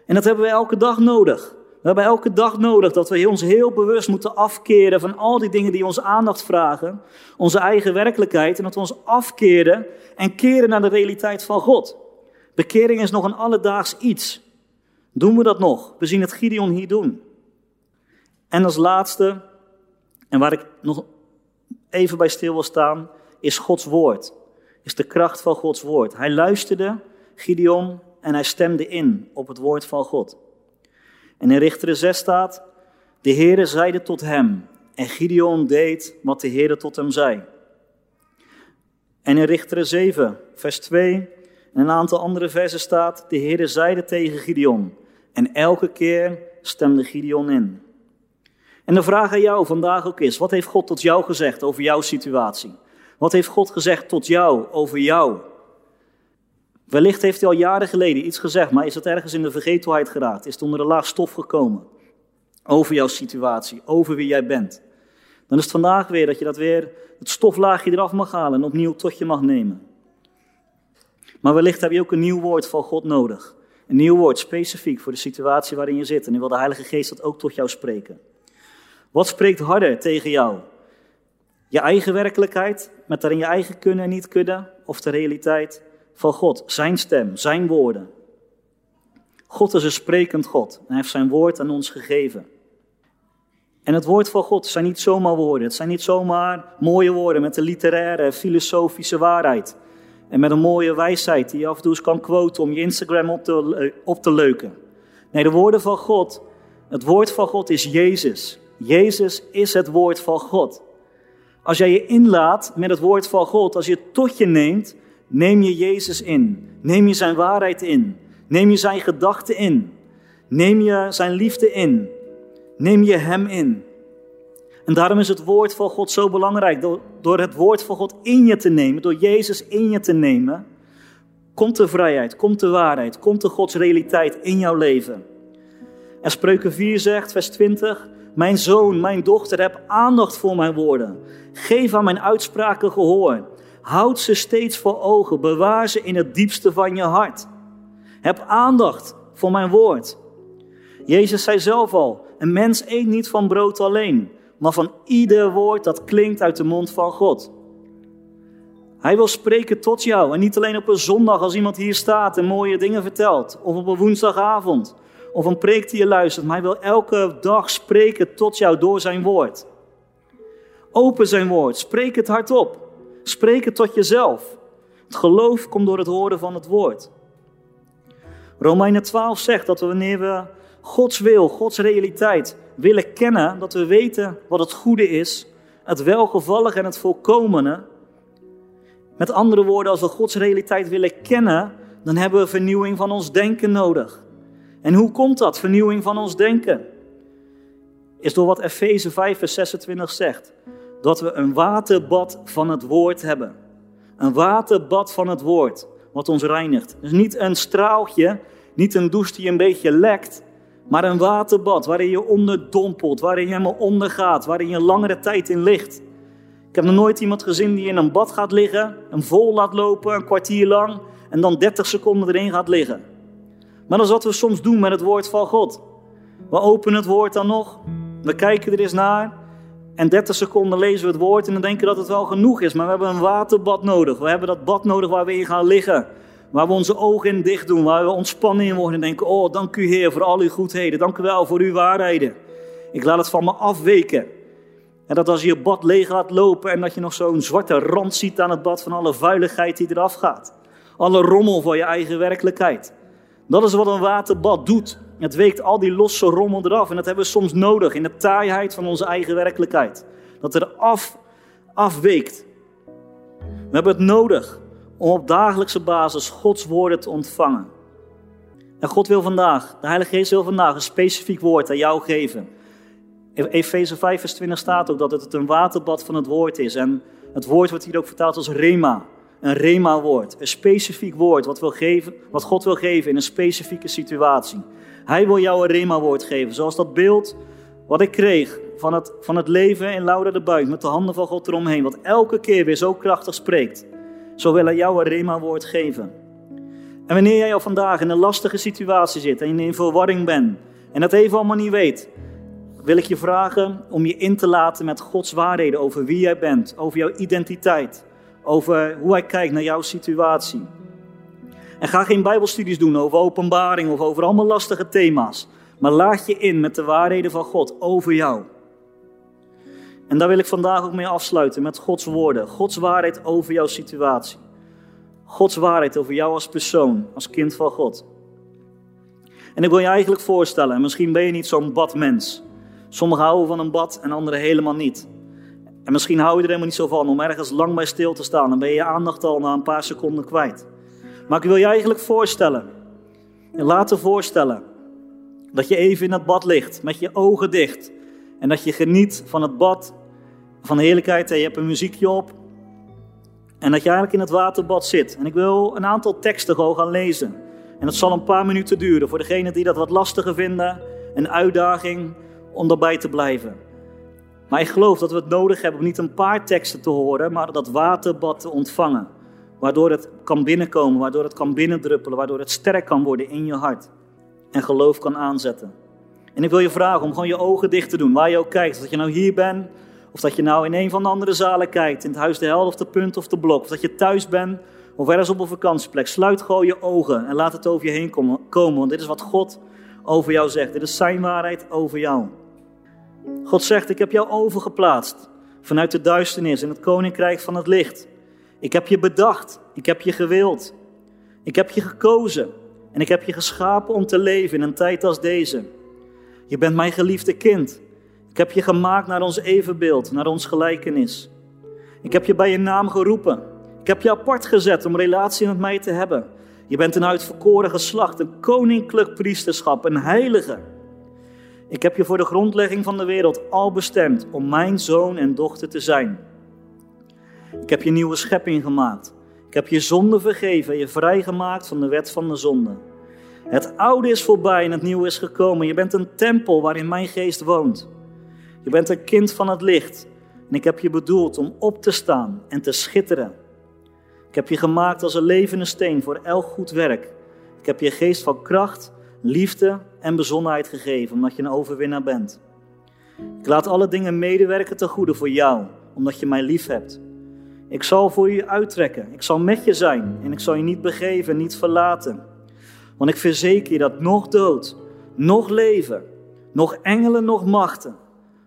En dat hebben we elke dag nodig. We hebben elke dag nodig dat we ons heel bewust moeten afkeren van al die dingen die onze aandacht vragen, onze eigen werkelijkheid, en dat we ons afkeren en keren naar de realiteit van God. Bekering is nog een alledaags iets. Doen we dat nog? We zien het Gideon hier doen. En als laatste, en waar ik nog even bij stil wil staan, is Gods woord. Is de kracht van Gods woord. Hij luisterde, Gideon, en hij stemde in op het woord van God. En in Richteren 6 staat, de Heere zeide tot hem, en Gideon deed wat de Heere tot hem zei. En in Richteren 7, vers 2 en een aantal andere versen staat, de Heere zeide tegen Gideon, en elke keer stemde Gideon in. En de vraag aan jou vandaag ook is, wat heeft God tot jou gezegd over jouw situatie? Wat heeft God gezegd tot jou over jou? Wellicht heeft hij al jaren geleden iets gezegd, maar is het ergens in de vergetelheid geraakt? Is het onder een laag stof gekomen? Over jouw situatie, over wie jij bent. Dan is het vandaag weer dat je dat weer, het stoflaagje eraf mag halen en opnieuw tot je mag nemen. Maar wellicht heb je ook een nieuw woord van God nodig. Een nieuw woord, specifiek voor de situatie waarin je zit. En nu wil de Heilige Geest dat ook tot jou spreken. Wat spreekt harder tegen jou? Je eigen werkelijkheid, met daarin je eigen kunnen en niet kunnen, of de realiteit van God, zijn stem, zijn woorden. God is een sprekend God en hij heeft zijn woord aan ons gegeven. En het woord van God zijn niet zomaar woorden, het zijn niet zomaar mooie woorden met een literaire, filosofische waarheid. En met een mooie wijsheid die je af en toe eens kan quoten om je Instagram op te, op te leuken. Nee, de woorden van God, het woord van God is Jezus. Jezus is het woord van God. Als jij je inlaat met het woord van God, als je het tot je neemt, neem je Jezus in. Neem je zijn waarheid in. Neem je zijn gedachten in. Neem je zijn liefde in. Neem je hem in. En daarom is het woord van God zo belangrijk. Door, door het woord van God in je te nemen, door Jezus in je te nemen, komt de vrijheid, komt de waarheid, komt de Gods realiteit in jouw leven. En Spreuken 4 zegt, vers 20, mijn zoon, mijn dochter, heb aandacht voor mijn woorden. Geef aan mijn uitspraken gehoor. Houd ze steeds voor ogen. Bewaar ze in het diepste van je hart. Heb aandacht voor mijn woord. Jezus zei zelf al: Een mens eet niet van brood alleen, maar van ieder woord dat klinkt uit de mond van God. Hij wil spreken tot jou en niet alleen op een zondag als iemand hier staat en mooie dingen vertelt, of op een woensdagavond, of een preek die je luistert, maar hij wil elke dag spreken tot jou door zijn woord. Open zijn woord, spreek het hardop, spreek het tot jezelf. Het geloof komt door het horen van het woord. Romeinen 12 zegt dat we wanneer we Gods wil, Gods realiteit willen kennen, dat we weten wat het goede is, het welgevallige en het volkomene. Met andere woorden, als we Gods realiteit willen kennen, dan hebben we vernieuwing van ons denken nodig. En hoe komt dat, vernieuwing van ons denken? Is door wat Efeze 5, vers 26 zegt. Dat we een waterbad van het woord hebben. Een waterbad van het woord, wat ons reinigt. Dus niet een straaltje, niet een douche die een beetje lekt, maar een waterbad waarin je onderdompelt, waarin je helemaal ondergaat, waarin je langere tijd in ligt. Ik heb nog nooit iemand gezien die in een bad gaat liggen, hem vol laat lopen, een kwartier lang, en dan 30 seconden erin gaat liggen. Maar dat is wat we soms doen met het woord van God. We openen het woord dan nog, we kijken er eens naar, en 30 seconden lezen we het woord en dan denken dat het wel genoeg is. Maar we hebben een waterbad nodig. We hebben dat bad nodig waar we in gaan liggen. Waar we onze ogen in dicht doen, waar we ontspannen in worden en denken: Oh, dank u Heer voor al uw goedheden. Dank u wel voor uw waarheden. Ik laat het van me afweken. En dat als je je bad leeg laat lopen en dat je nog zo'n zwarte rand ziet aan het bad van alle vuiligheid die eraf gaat. Alle rommel van je eigen werkelijkheid. Dat is wat een waterbad doet. Het weekt al die losse rommel eraf. En dat hebben we soms nodig in de taaiheid van onze eigen werkelijkheid. Dat er af, afweekt. We hebben het nodig om op dagelijkse basis Gods woorden te ontvangen. En God wil vandaag, de Heilige Geest wil vandaag een specifiek woord aan jou geven. In Efeze 5 vers 20 staat ook dat het een waterbad van het woord is. En het woord wordt hier ook vertaald als rema. Een rema-woord, een specifiek woord wat, wil geven, wat God wil geven in een specifieke situatie. Hij wil jou een rema-woord geven, zoals dat beeld wat ik kreeg van het, van het leven in Laura de Buik met de handen van God eromheen, wat elke keer weer zo krachtig spreekt. Zo wil hij jou een rema-woord geven. En wanneer jij al vandaag in een lastige situatie zit en in verwarring bent en dat even allemaal niet weet, wil ik je vragen om je in te laten met Gods waarheden over wie jij bent, over jouw identiteit, over hoe hij kijkt naar jouw situatie. En ga geen Bijbelstudies doen over openbaring of over allemaal lastige thema's, maar laat je in met de waarheden van God over jou. En daar wil ik vandaag ook mee afsluiten met Gods woorden. Gods waarheid over jouw situatie. Gods waarheid over jou als persoon, als kind van God. En ik wil je eigenlijk voorstellen, misschien ben je niet zo'n badmens. Sommigen houden van een bad en anderen helemaal niet. En misschien hou je er helemaal niet zo van om ergens lang bij stil te staan. Dan ben je je aandacht al na een paar seconden kwijt. Maar ik wil je eigenlijk voorstellen, en laten voorstellen, dat je even in het bad ligt met je ogen dicht En dat je geniet van het bad, van de heerlijkheid en je hebt een muziekje op. En dat je eigenlijk in het waterbad zit. En ik wil een aantal teksten gewoon gaan lezen. En dat zal een paar minuten duren voor degenen die dat wat lastiger vinden. Een uitdaging om daarbij te blijven. Maar ik geloof dat we het nodig hebben om niet een paar teksten te horen, maar dat waterbad te ontvangen. Waardoor het kan binnenkomen, waardoor het kan binnendruppelen, waardoor het sterk kan worden in je hart. En geloof kan aanzetten. En ik wil je vragen om gewoon je ogen dicht te doen, waar je ook kijkt. Of dat je nou hier bent, of dat je nou in een van de andere zalen kijkt, in het Huis de Held of de Punt of de Blok. Of dat je thuis bent, of ergens op een vakantieplek. Sluit gewoon je ogen en laat het over je heen komen, want dit is wat God over jou zegt. Dit is zijn waarheid over jou. God zegt, ik heb jou overgeplaatst vanuit de duisternis in het koninkrijk van het licht. Ik heb je bedacht, ik heb je gewild, ik heb je gekozen en ik heb je geschapen om te leven in een tijd als deze. Je bent mijn geliefde kind. Ik heb je gemaakt naar ons evenbeeld, naar ons gelijkenis. Ik heb je bij je naam geroepen. Ik heb je apart gezet om relatie met mij te hebben. Je bent een uitverkoren geslacht, een koninklijk priesterschap, een heilige. Ik heb je voor de grondlegging van de wereld al bestemd om mijn zoon en dochter te zijn. Ik heb je nieuwe schepping gemaakt. Ik heb je zonde vergeven en je vrijgemaakt van de wet van de zonde. Het oude is voorbij en het nieuwe is gekomen. Je bent een tempel waarin mijn geest woont. Je bent een kind van het licht. En ik heb je bedoeld om op te staan en te schitteren. Ik heb je gemaakt als een levende steen voor elk goed werk. Ik heb je geest van kracht, liefde en bezonnenheid gegeven, omdat je een overwinnaar bent. Ik laat alle dingen medewerken ten goede voor jou, omdat je mij lief hebt. Ik zal voor je uittrekken, ik zal met je zijn en ik zal je niet begeven, niet verlaten. Want ik verzeker je dat nog dood, nog leven, nog engelen, nog machten,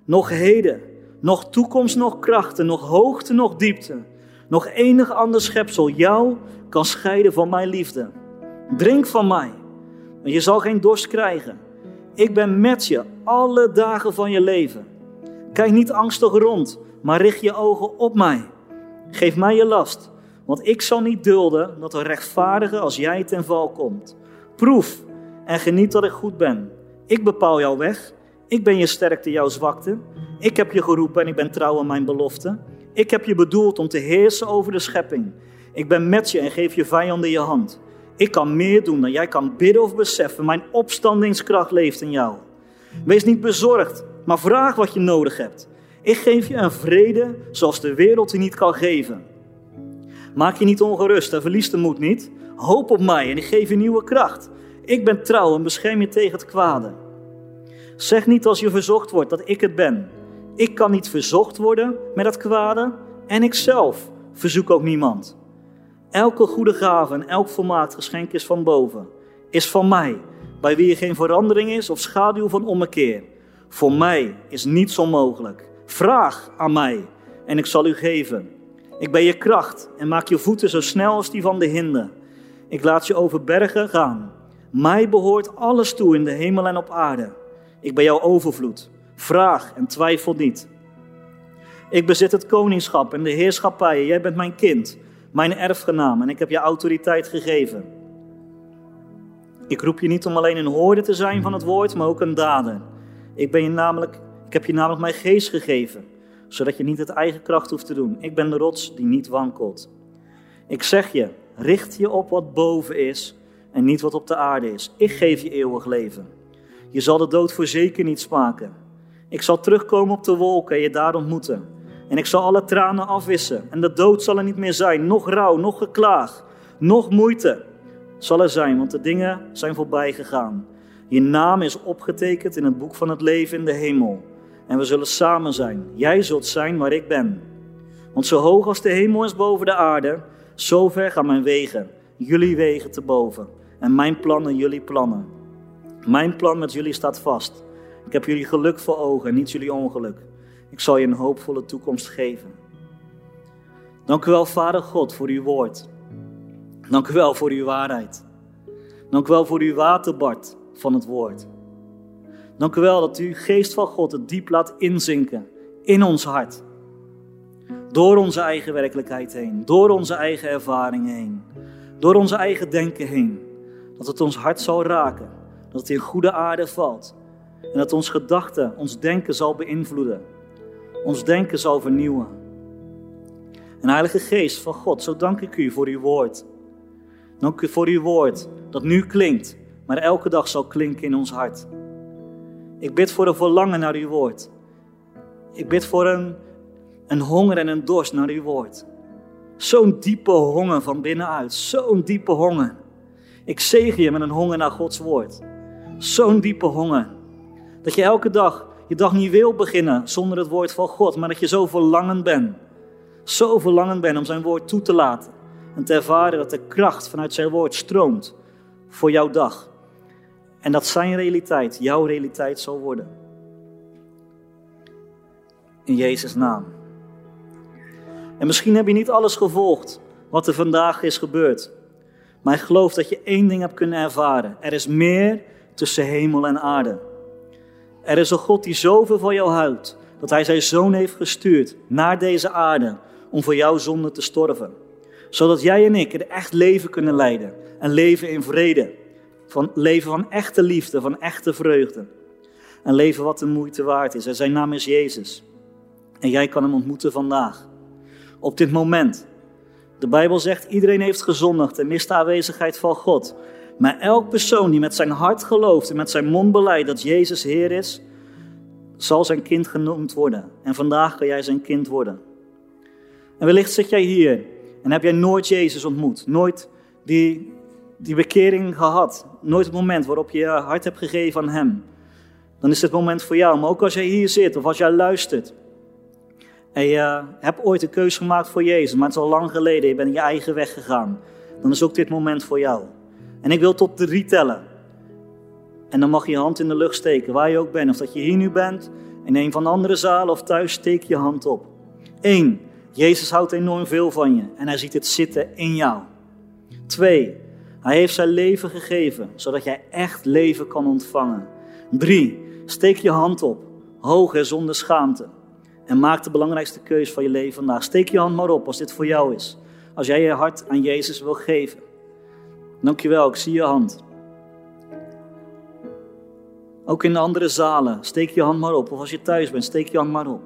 nog heden, nog toekomst, nog krachten, nog hoogte, nog diepte, nog enig ander schepsel jou kan scheiden van mijn liefde. Drink van mij je zal geen dorst krijgen. Ik ben met je alle dagen van je leven. Kijk niet angstig rond, maar richt je ogen op mij. Geef mij je last, want ik zal niet dulden dat een rechtvaardige als jij ten val komt. Proef en geniet dat ik goed ben. Ik bepaal jouw weg. Ik ben je sterkte, jouw zwakte. Ik heb je geroepen en ik ben trouw aan mijn belofte. Ik heb je bedoeld om te heersen over de schepping. Ik ben met je en geef je vijanden je hand. Ik kan meer doen dan jij kan bidden of beseffen. Mijn opstandingskracht leeft in jou. Wees niet bezorgd, maar vraag wat je nodig hebt. Ik geef je een vrede zoals de wereld je niet kan geven. Maak je niet ongerust en verlies de moed niet. Hoop op mij en ik geef je nieuwe kracht. Ik ben trouw en bescherm je tegen het kwade. Zeg niet als je verzocht wordt dat ik het ben. Ik kan niet verzocht worden met het kwade en ik zelf verzoek ook niemand. Elke goede gave en elk volmaakt geschenk is van boven, is van mij, bij wie er geen verandering is of schaduw van ommekeer. Voor mij is niets onmogelijk. Vraag aan mij en ik zal u geven. Ik ben je kracht en maak je voeten zo snel als die van de hinde. Ik laat je over bergen gaan. Mij behoort alles toe in de hemel en op aarde. Ik ben jouw overvloed. Vraag en twijfel niet. Ik bezit het koningschap en de heerschappij. Jij bent mijn kind mijn erfgenaam en ik heb je autoriteit gegeven. Ik roep je niet om alleen een hoorde te zijn van het woord, maar ook een dader. Ik, ben je namelijk, ik heb je namelijk mijn geest gegeven, zodat je niet het eigen kracht hoeft te doen. Ik ben de rots die niet wankelt. Ik zeg je, richt je op wat boven is en niet wat op de aarde is. Ik geef je eeuwig leven. Je zal de dood voor zeker niet smaken. Ik zal terugkomen op de wolken en je daar ontmoeten. En ik zal alle tranen afwissen. En de dood zal er niet meer zijn. Nog rouw, nog geklaag, nog moeite zal er zijn, want de dingen zijn voorbij gegaan. Je naam is opgetekend in het boek van het leven in de hemel. En we zullen samen zijn. Jij zult zijn waar ik ben. Want zo hoog als de hemel is boven de aarde, zo ver gaan mijn wegen, jullie wegen te boven. En mijn plannen jullie plannen. Mijn plan met jullie staat vast. Ik heb jullie geluk voor ogen, niet jullie ongeluk. Ik zal je een hoopvolle toekomst geven. Dank u wel, Vader God, voor uw woord. Dank u wel voor uw waarheid. Dank u wel voor uw waterbad van het woord. Dank u wel dat u, geest van God, het diep laat inzinken in ons hart. Door onze eigen werkelijkheid heen, door onze eigen ervaringen heen, door onze eigen denken heen. Dat het ons hart zal raken, dat het in goede aarde valt En dat ons gedachten, ons denken zal beïnvloeden. Ons denken zal vernieuwen. En Heilige Geest van God, zo dank ik u voor uw woord. Dank u voor uw woord dat nu klinkt, maar elke dag zal klinken in ons hart. Ik bid voor een verlangen naar uw woord. Ik bid voor een, een honger en een dorst naar uw woord. Zo'n diepe honger van binnenuit. Zo'n diepe honger. Ik zegen je met een honger naar Gods woord. Zo'n diepe honger. Dat je elke dag je dag niet wil beginnen zonder het woord van God, maar dat je zo verlangend bent. Zo verlangend bent om zijn woord toe te laten. En te ervaren dat de kracht vanuit zijn woord stroomt voor jouw dag. En dat zijn realiteit jouw realiteit zal worden. In Jezus' naam. En misschien heb je niet alles gevolgd wat er vandaag is gebeurd. Maar ik geloof dat je één ding hebt kunnen ervaren. Er is meer tussen hemel en aarde. Er is een God die zoveel van jou houdt, dat Hij zijn zoon heeft gestuurd naar deze aarde om voor jouw zonde te sterven. Zodat jij en ik een echt leven kunnen leiden. Een leven in vrede. Van leven van echte liefde, van echte vreugde. Een leven wat de moeite waard is. En zijn naam is Jezus. En jij kan hem ontmoeten vandaag. Op dit moment. De Bijbel zegt, iedereen heeft gezondigd en mist de aanwezigheid van God. Maar elk persoon die met zijn hart gelooft en met zijn mond beleidt dat Jezus Heer is, zal zijn kind genoemd worden. En vandaag kan jij zijn kind worden. En wellicht zit jij hier en heb jij nooit Jezus ontmoet. Nooit die, die bekering gehad. Nooit het moment waarop je je hart hebt gegeven aan Hem. Dan is het moment voor jou. Maar ook als jij hier zit of als jij luistert. En je hebt ooit een keuze gemaakt voor Jezus, maar het is al lang geleden. Je bent je eigen weg gegaan. Dan is ook dit moment voor jou. En ik wil tot drie tellen. En dan mag je je hand in de lucht steken, waar je ook bent. Of dat je hier nu bent, in een van de andere zalen of thuis, steek je hand op. Eén, Jezus houdt enorm veel van je en hij ziet het zitten in jou. Twee, hij heeft zijn leven gegeven, zodat jij echt leven kan ontvangen. Drie, steek je hand op, hoog en zonder schaamte. En maak de belangrijkste keuze van je leven vandaag. Steek je hand maar op als dit voor jou is. Als jij je hart aan Jezus wil geven. Dankjewel, ik zie je hand. Ook in de andere zalen, steek je hand maar op. Of als je thuis bent, steek je hand maar op.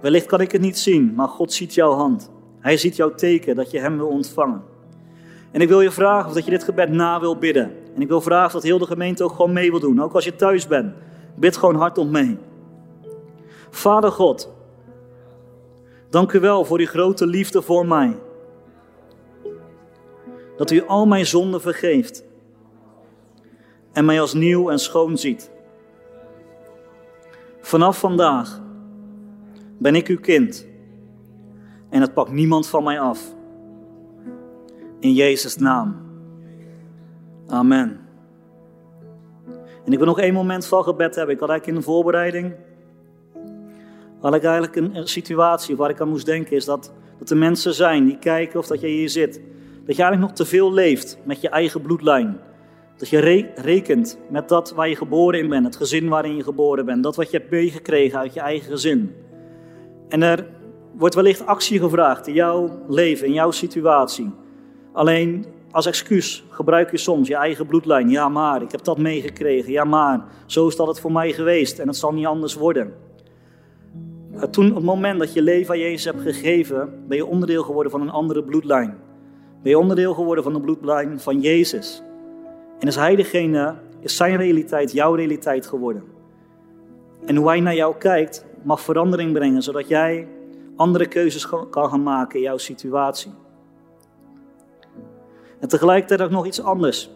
Wellicht kan ik het niet zien, maar God ziet jouw hand. Hij ziet jouw teken dat je Hem wil ontvangen. En ik wil je vragen of dat je dit gebed na wil bidden. En ik wil vragen dat heel de gemeente ook gewoon mee wil doen. Ook als je thuis bent, bid gewoon hardop mee. Vader God, dank u wel voor uw grote liefde voor mij. Dat u al mijn zonden vergeeft en mij als nieuw en schoon ziet. Vanaf vandaag ben ik uw kind en het pakt niemand van mij af. In Jezus' naam. Amen. En ik wil nog één moment van gebed hebben. Ik had eigenlijk in de voorbereiding had ik eigenlijk een, situatie waar ik aan moest denken, is dat, dat er mensen zijn die kijken of dat je hier zit. Dat je eigenlijk nog te veel leeft met je eigen bloedlijn. Dat je rekent met dat waar je geboren in bent, het gezin waarin je geboren bent, dat wat je hebt meegekregen uit je eigen gezin. En er wordt wellicht actie gevraagd in jouw leven, in jouw situatie. Alleen als excuus gebruik je soms je eigen bloedlijn. Ja, maar ik heb dat meegekregen. Ja, maar zo is dat het voor mij geweest en het zal niet anders worden. Toen, op het moment dat je leven aan Jezus hebt gegeven, ben je onderdeel geworden van een andere bloedlijn. Ben je onderdeel geworden van de bloedlijn van Jezus. En is Hij degene, is Zijn realiteit jouw realiteit geworden. En hoe Hij naar jou kijkt, mag verandering brengen, zodat jij andere keuzes kan gaan maken in jouw situatie. En tegelijkertijd ook nog iets anders.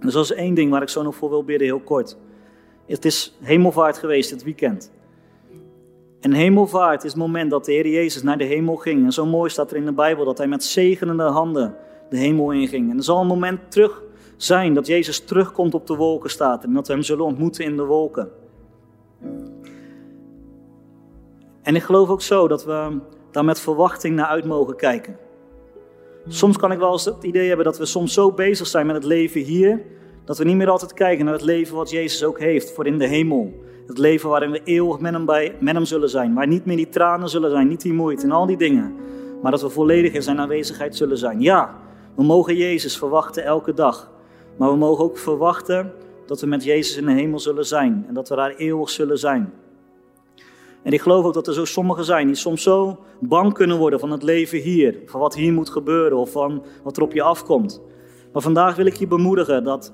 Dus dat is één ding waar ik zo nog voor wil bidden, heel kort. Het is hemelvaart geweest dit weekend. En hemelvaart is het moment dat de Heer Jezus naar de hemel ging. En zo mooi staat er in de Bijbel dat hij met zegenende handen de hemel inging. En er zal een moment terug zijn dat Jezus terugkomt op de wolken staat. En dat we hem zullen ontmoeten in de wolken. En ik geloof ook zo dat we daar met verwachting naar uit mogen kijken. Soms kan ik wel eens het idee hebben dat we soms zo bezig zijn met het leven hier, dat we niet meer altijd kijken naar het leven wat Jezus ook heeft voor in de hemel. Het leven waarin we eeuwig met hem, bij, met hem zullen zijn. Waar niet meer die tranen zullen zijn, niet die moeite en al die dingen. Maar dat we volledig in zijn aanwezigheid zullen zijn. Ja, we mogen Jezus verwachten elke dag. Maar we mogen ook verwachten dat we met Jezus in de hemel zullen zijn en dat we daar eeuwig zullen zijn. En ik geloof ook dat er zo sommigen zijn die soms zo bang kunnen worden van het leven hier, van wat hier moet gebeuren of van wat er op je afkomt. Maar vandaag wil ik je bemoedigen dat,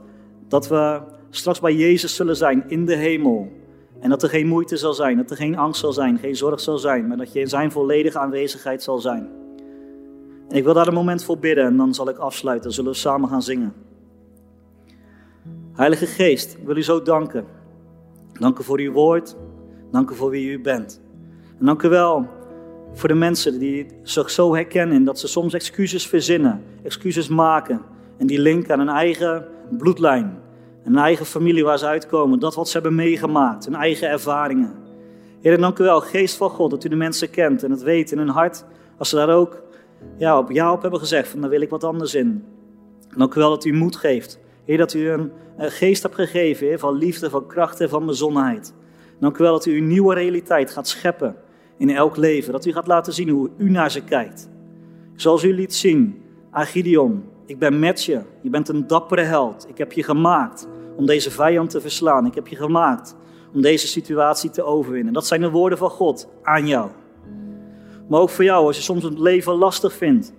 dat we straks bij Jezus zullen zijn in de hemel. En dat er geen moeite zal zijn, dat er geen angst zal zijn, geen zorg zal zijn, maar dat je in zijn volledige aanwezigheid zal zijn. En ik wil daar een moment voor bidden en dan zal ik afsluiten, dan zullen we samen gaan zingen. Heilige Geest, ik wil u zo danken. Dank u voor uw woord, dank u voor wie u bent. En dank u wel voor de mensen die zich zo herkennen dat ze soms excuses verzinnen, excuses maken en die linken aan hun eigen bloedlijn, een eigen familie waar ze uitkomen, dat wat ze hebben meegemaakt, hun eigen ervaringen. Heer, dank u wel, geest van God, dat u de mensen kent en het weet in hun hart, als ze daar ook ja, op ja op hebben gezegd, van daar wil ik wat anders in. Dank u wel dat u moed geeft. Heer, dat u een, geest hebt gegeven van liefde, van kracht en van bezonnenheid. Dank u wel dat u een nieuwe realiteit gaat scheppen in elk leven. Dat u gaat laten zien hoe u naar ze kijkt. Zoals u liet zien aan Gideon. Ik ben met je. Je bent een dappere held. Ik heb je gemaakt om deze vijand te verslaan. Ik heb je gemaakt om deze situatie te overwinnen. Dat zijn de woorden van God aan jou. Maar ook voor jou, als je soms het leven lastig vindt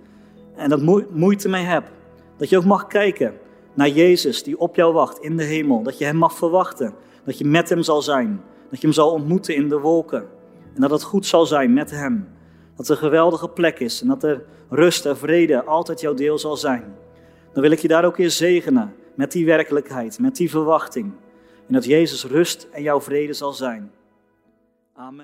en dat moeite mee hebt, dat je ook mag kijken naar Jezus die op jou wacht in de hemel. Dat je Hem mag verwachten, dat je met Hem zal zijn, dat je Hem zal ontmoeten in de wolken en dat het goed zal zijn met Hem. Dat er een geweldige plek is en dat er rust en vrede altijd jouw deel zal zijn. Dan wil ik je daar ook weer zegenen met die werkelijkheid, met die verwachting. En dat Jezus rust en jouw vrede zal zijn. Amen.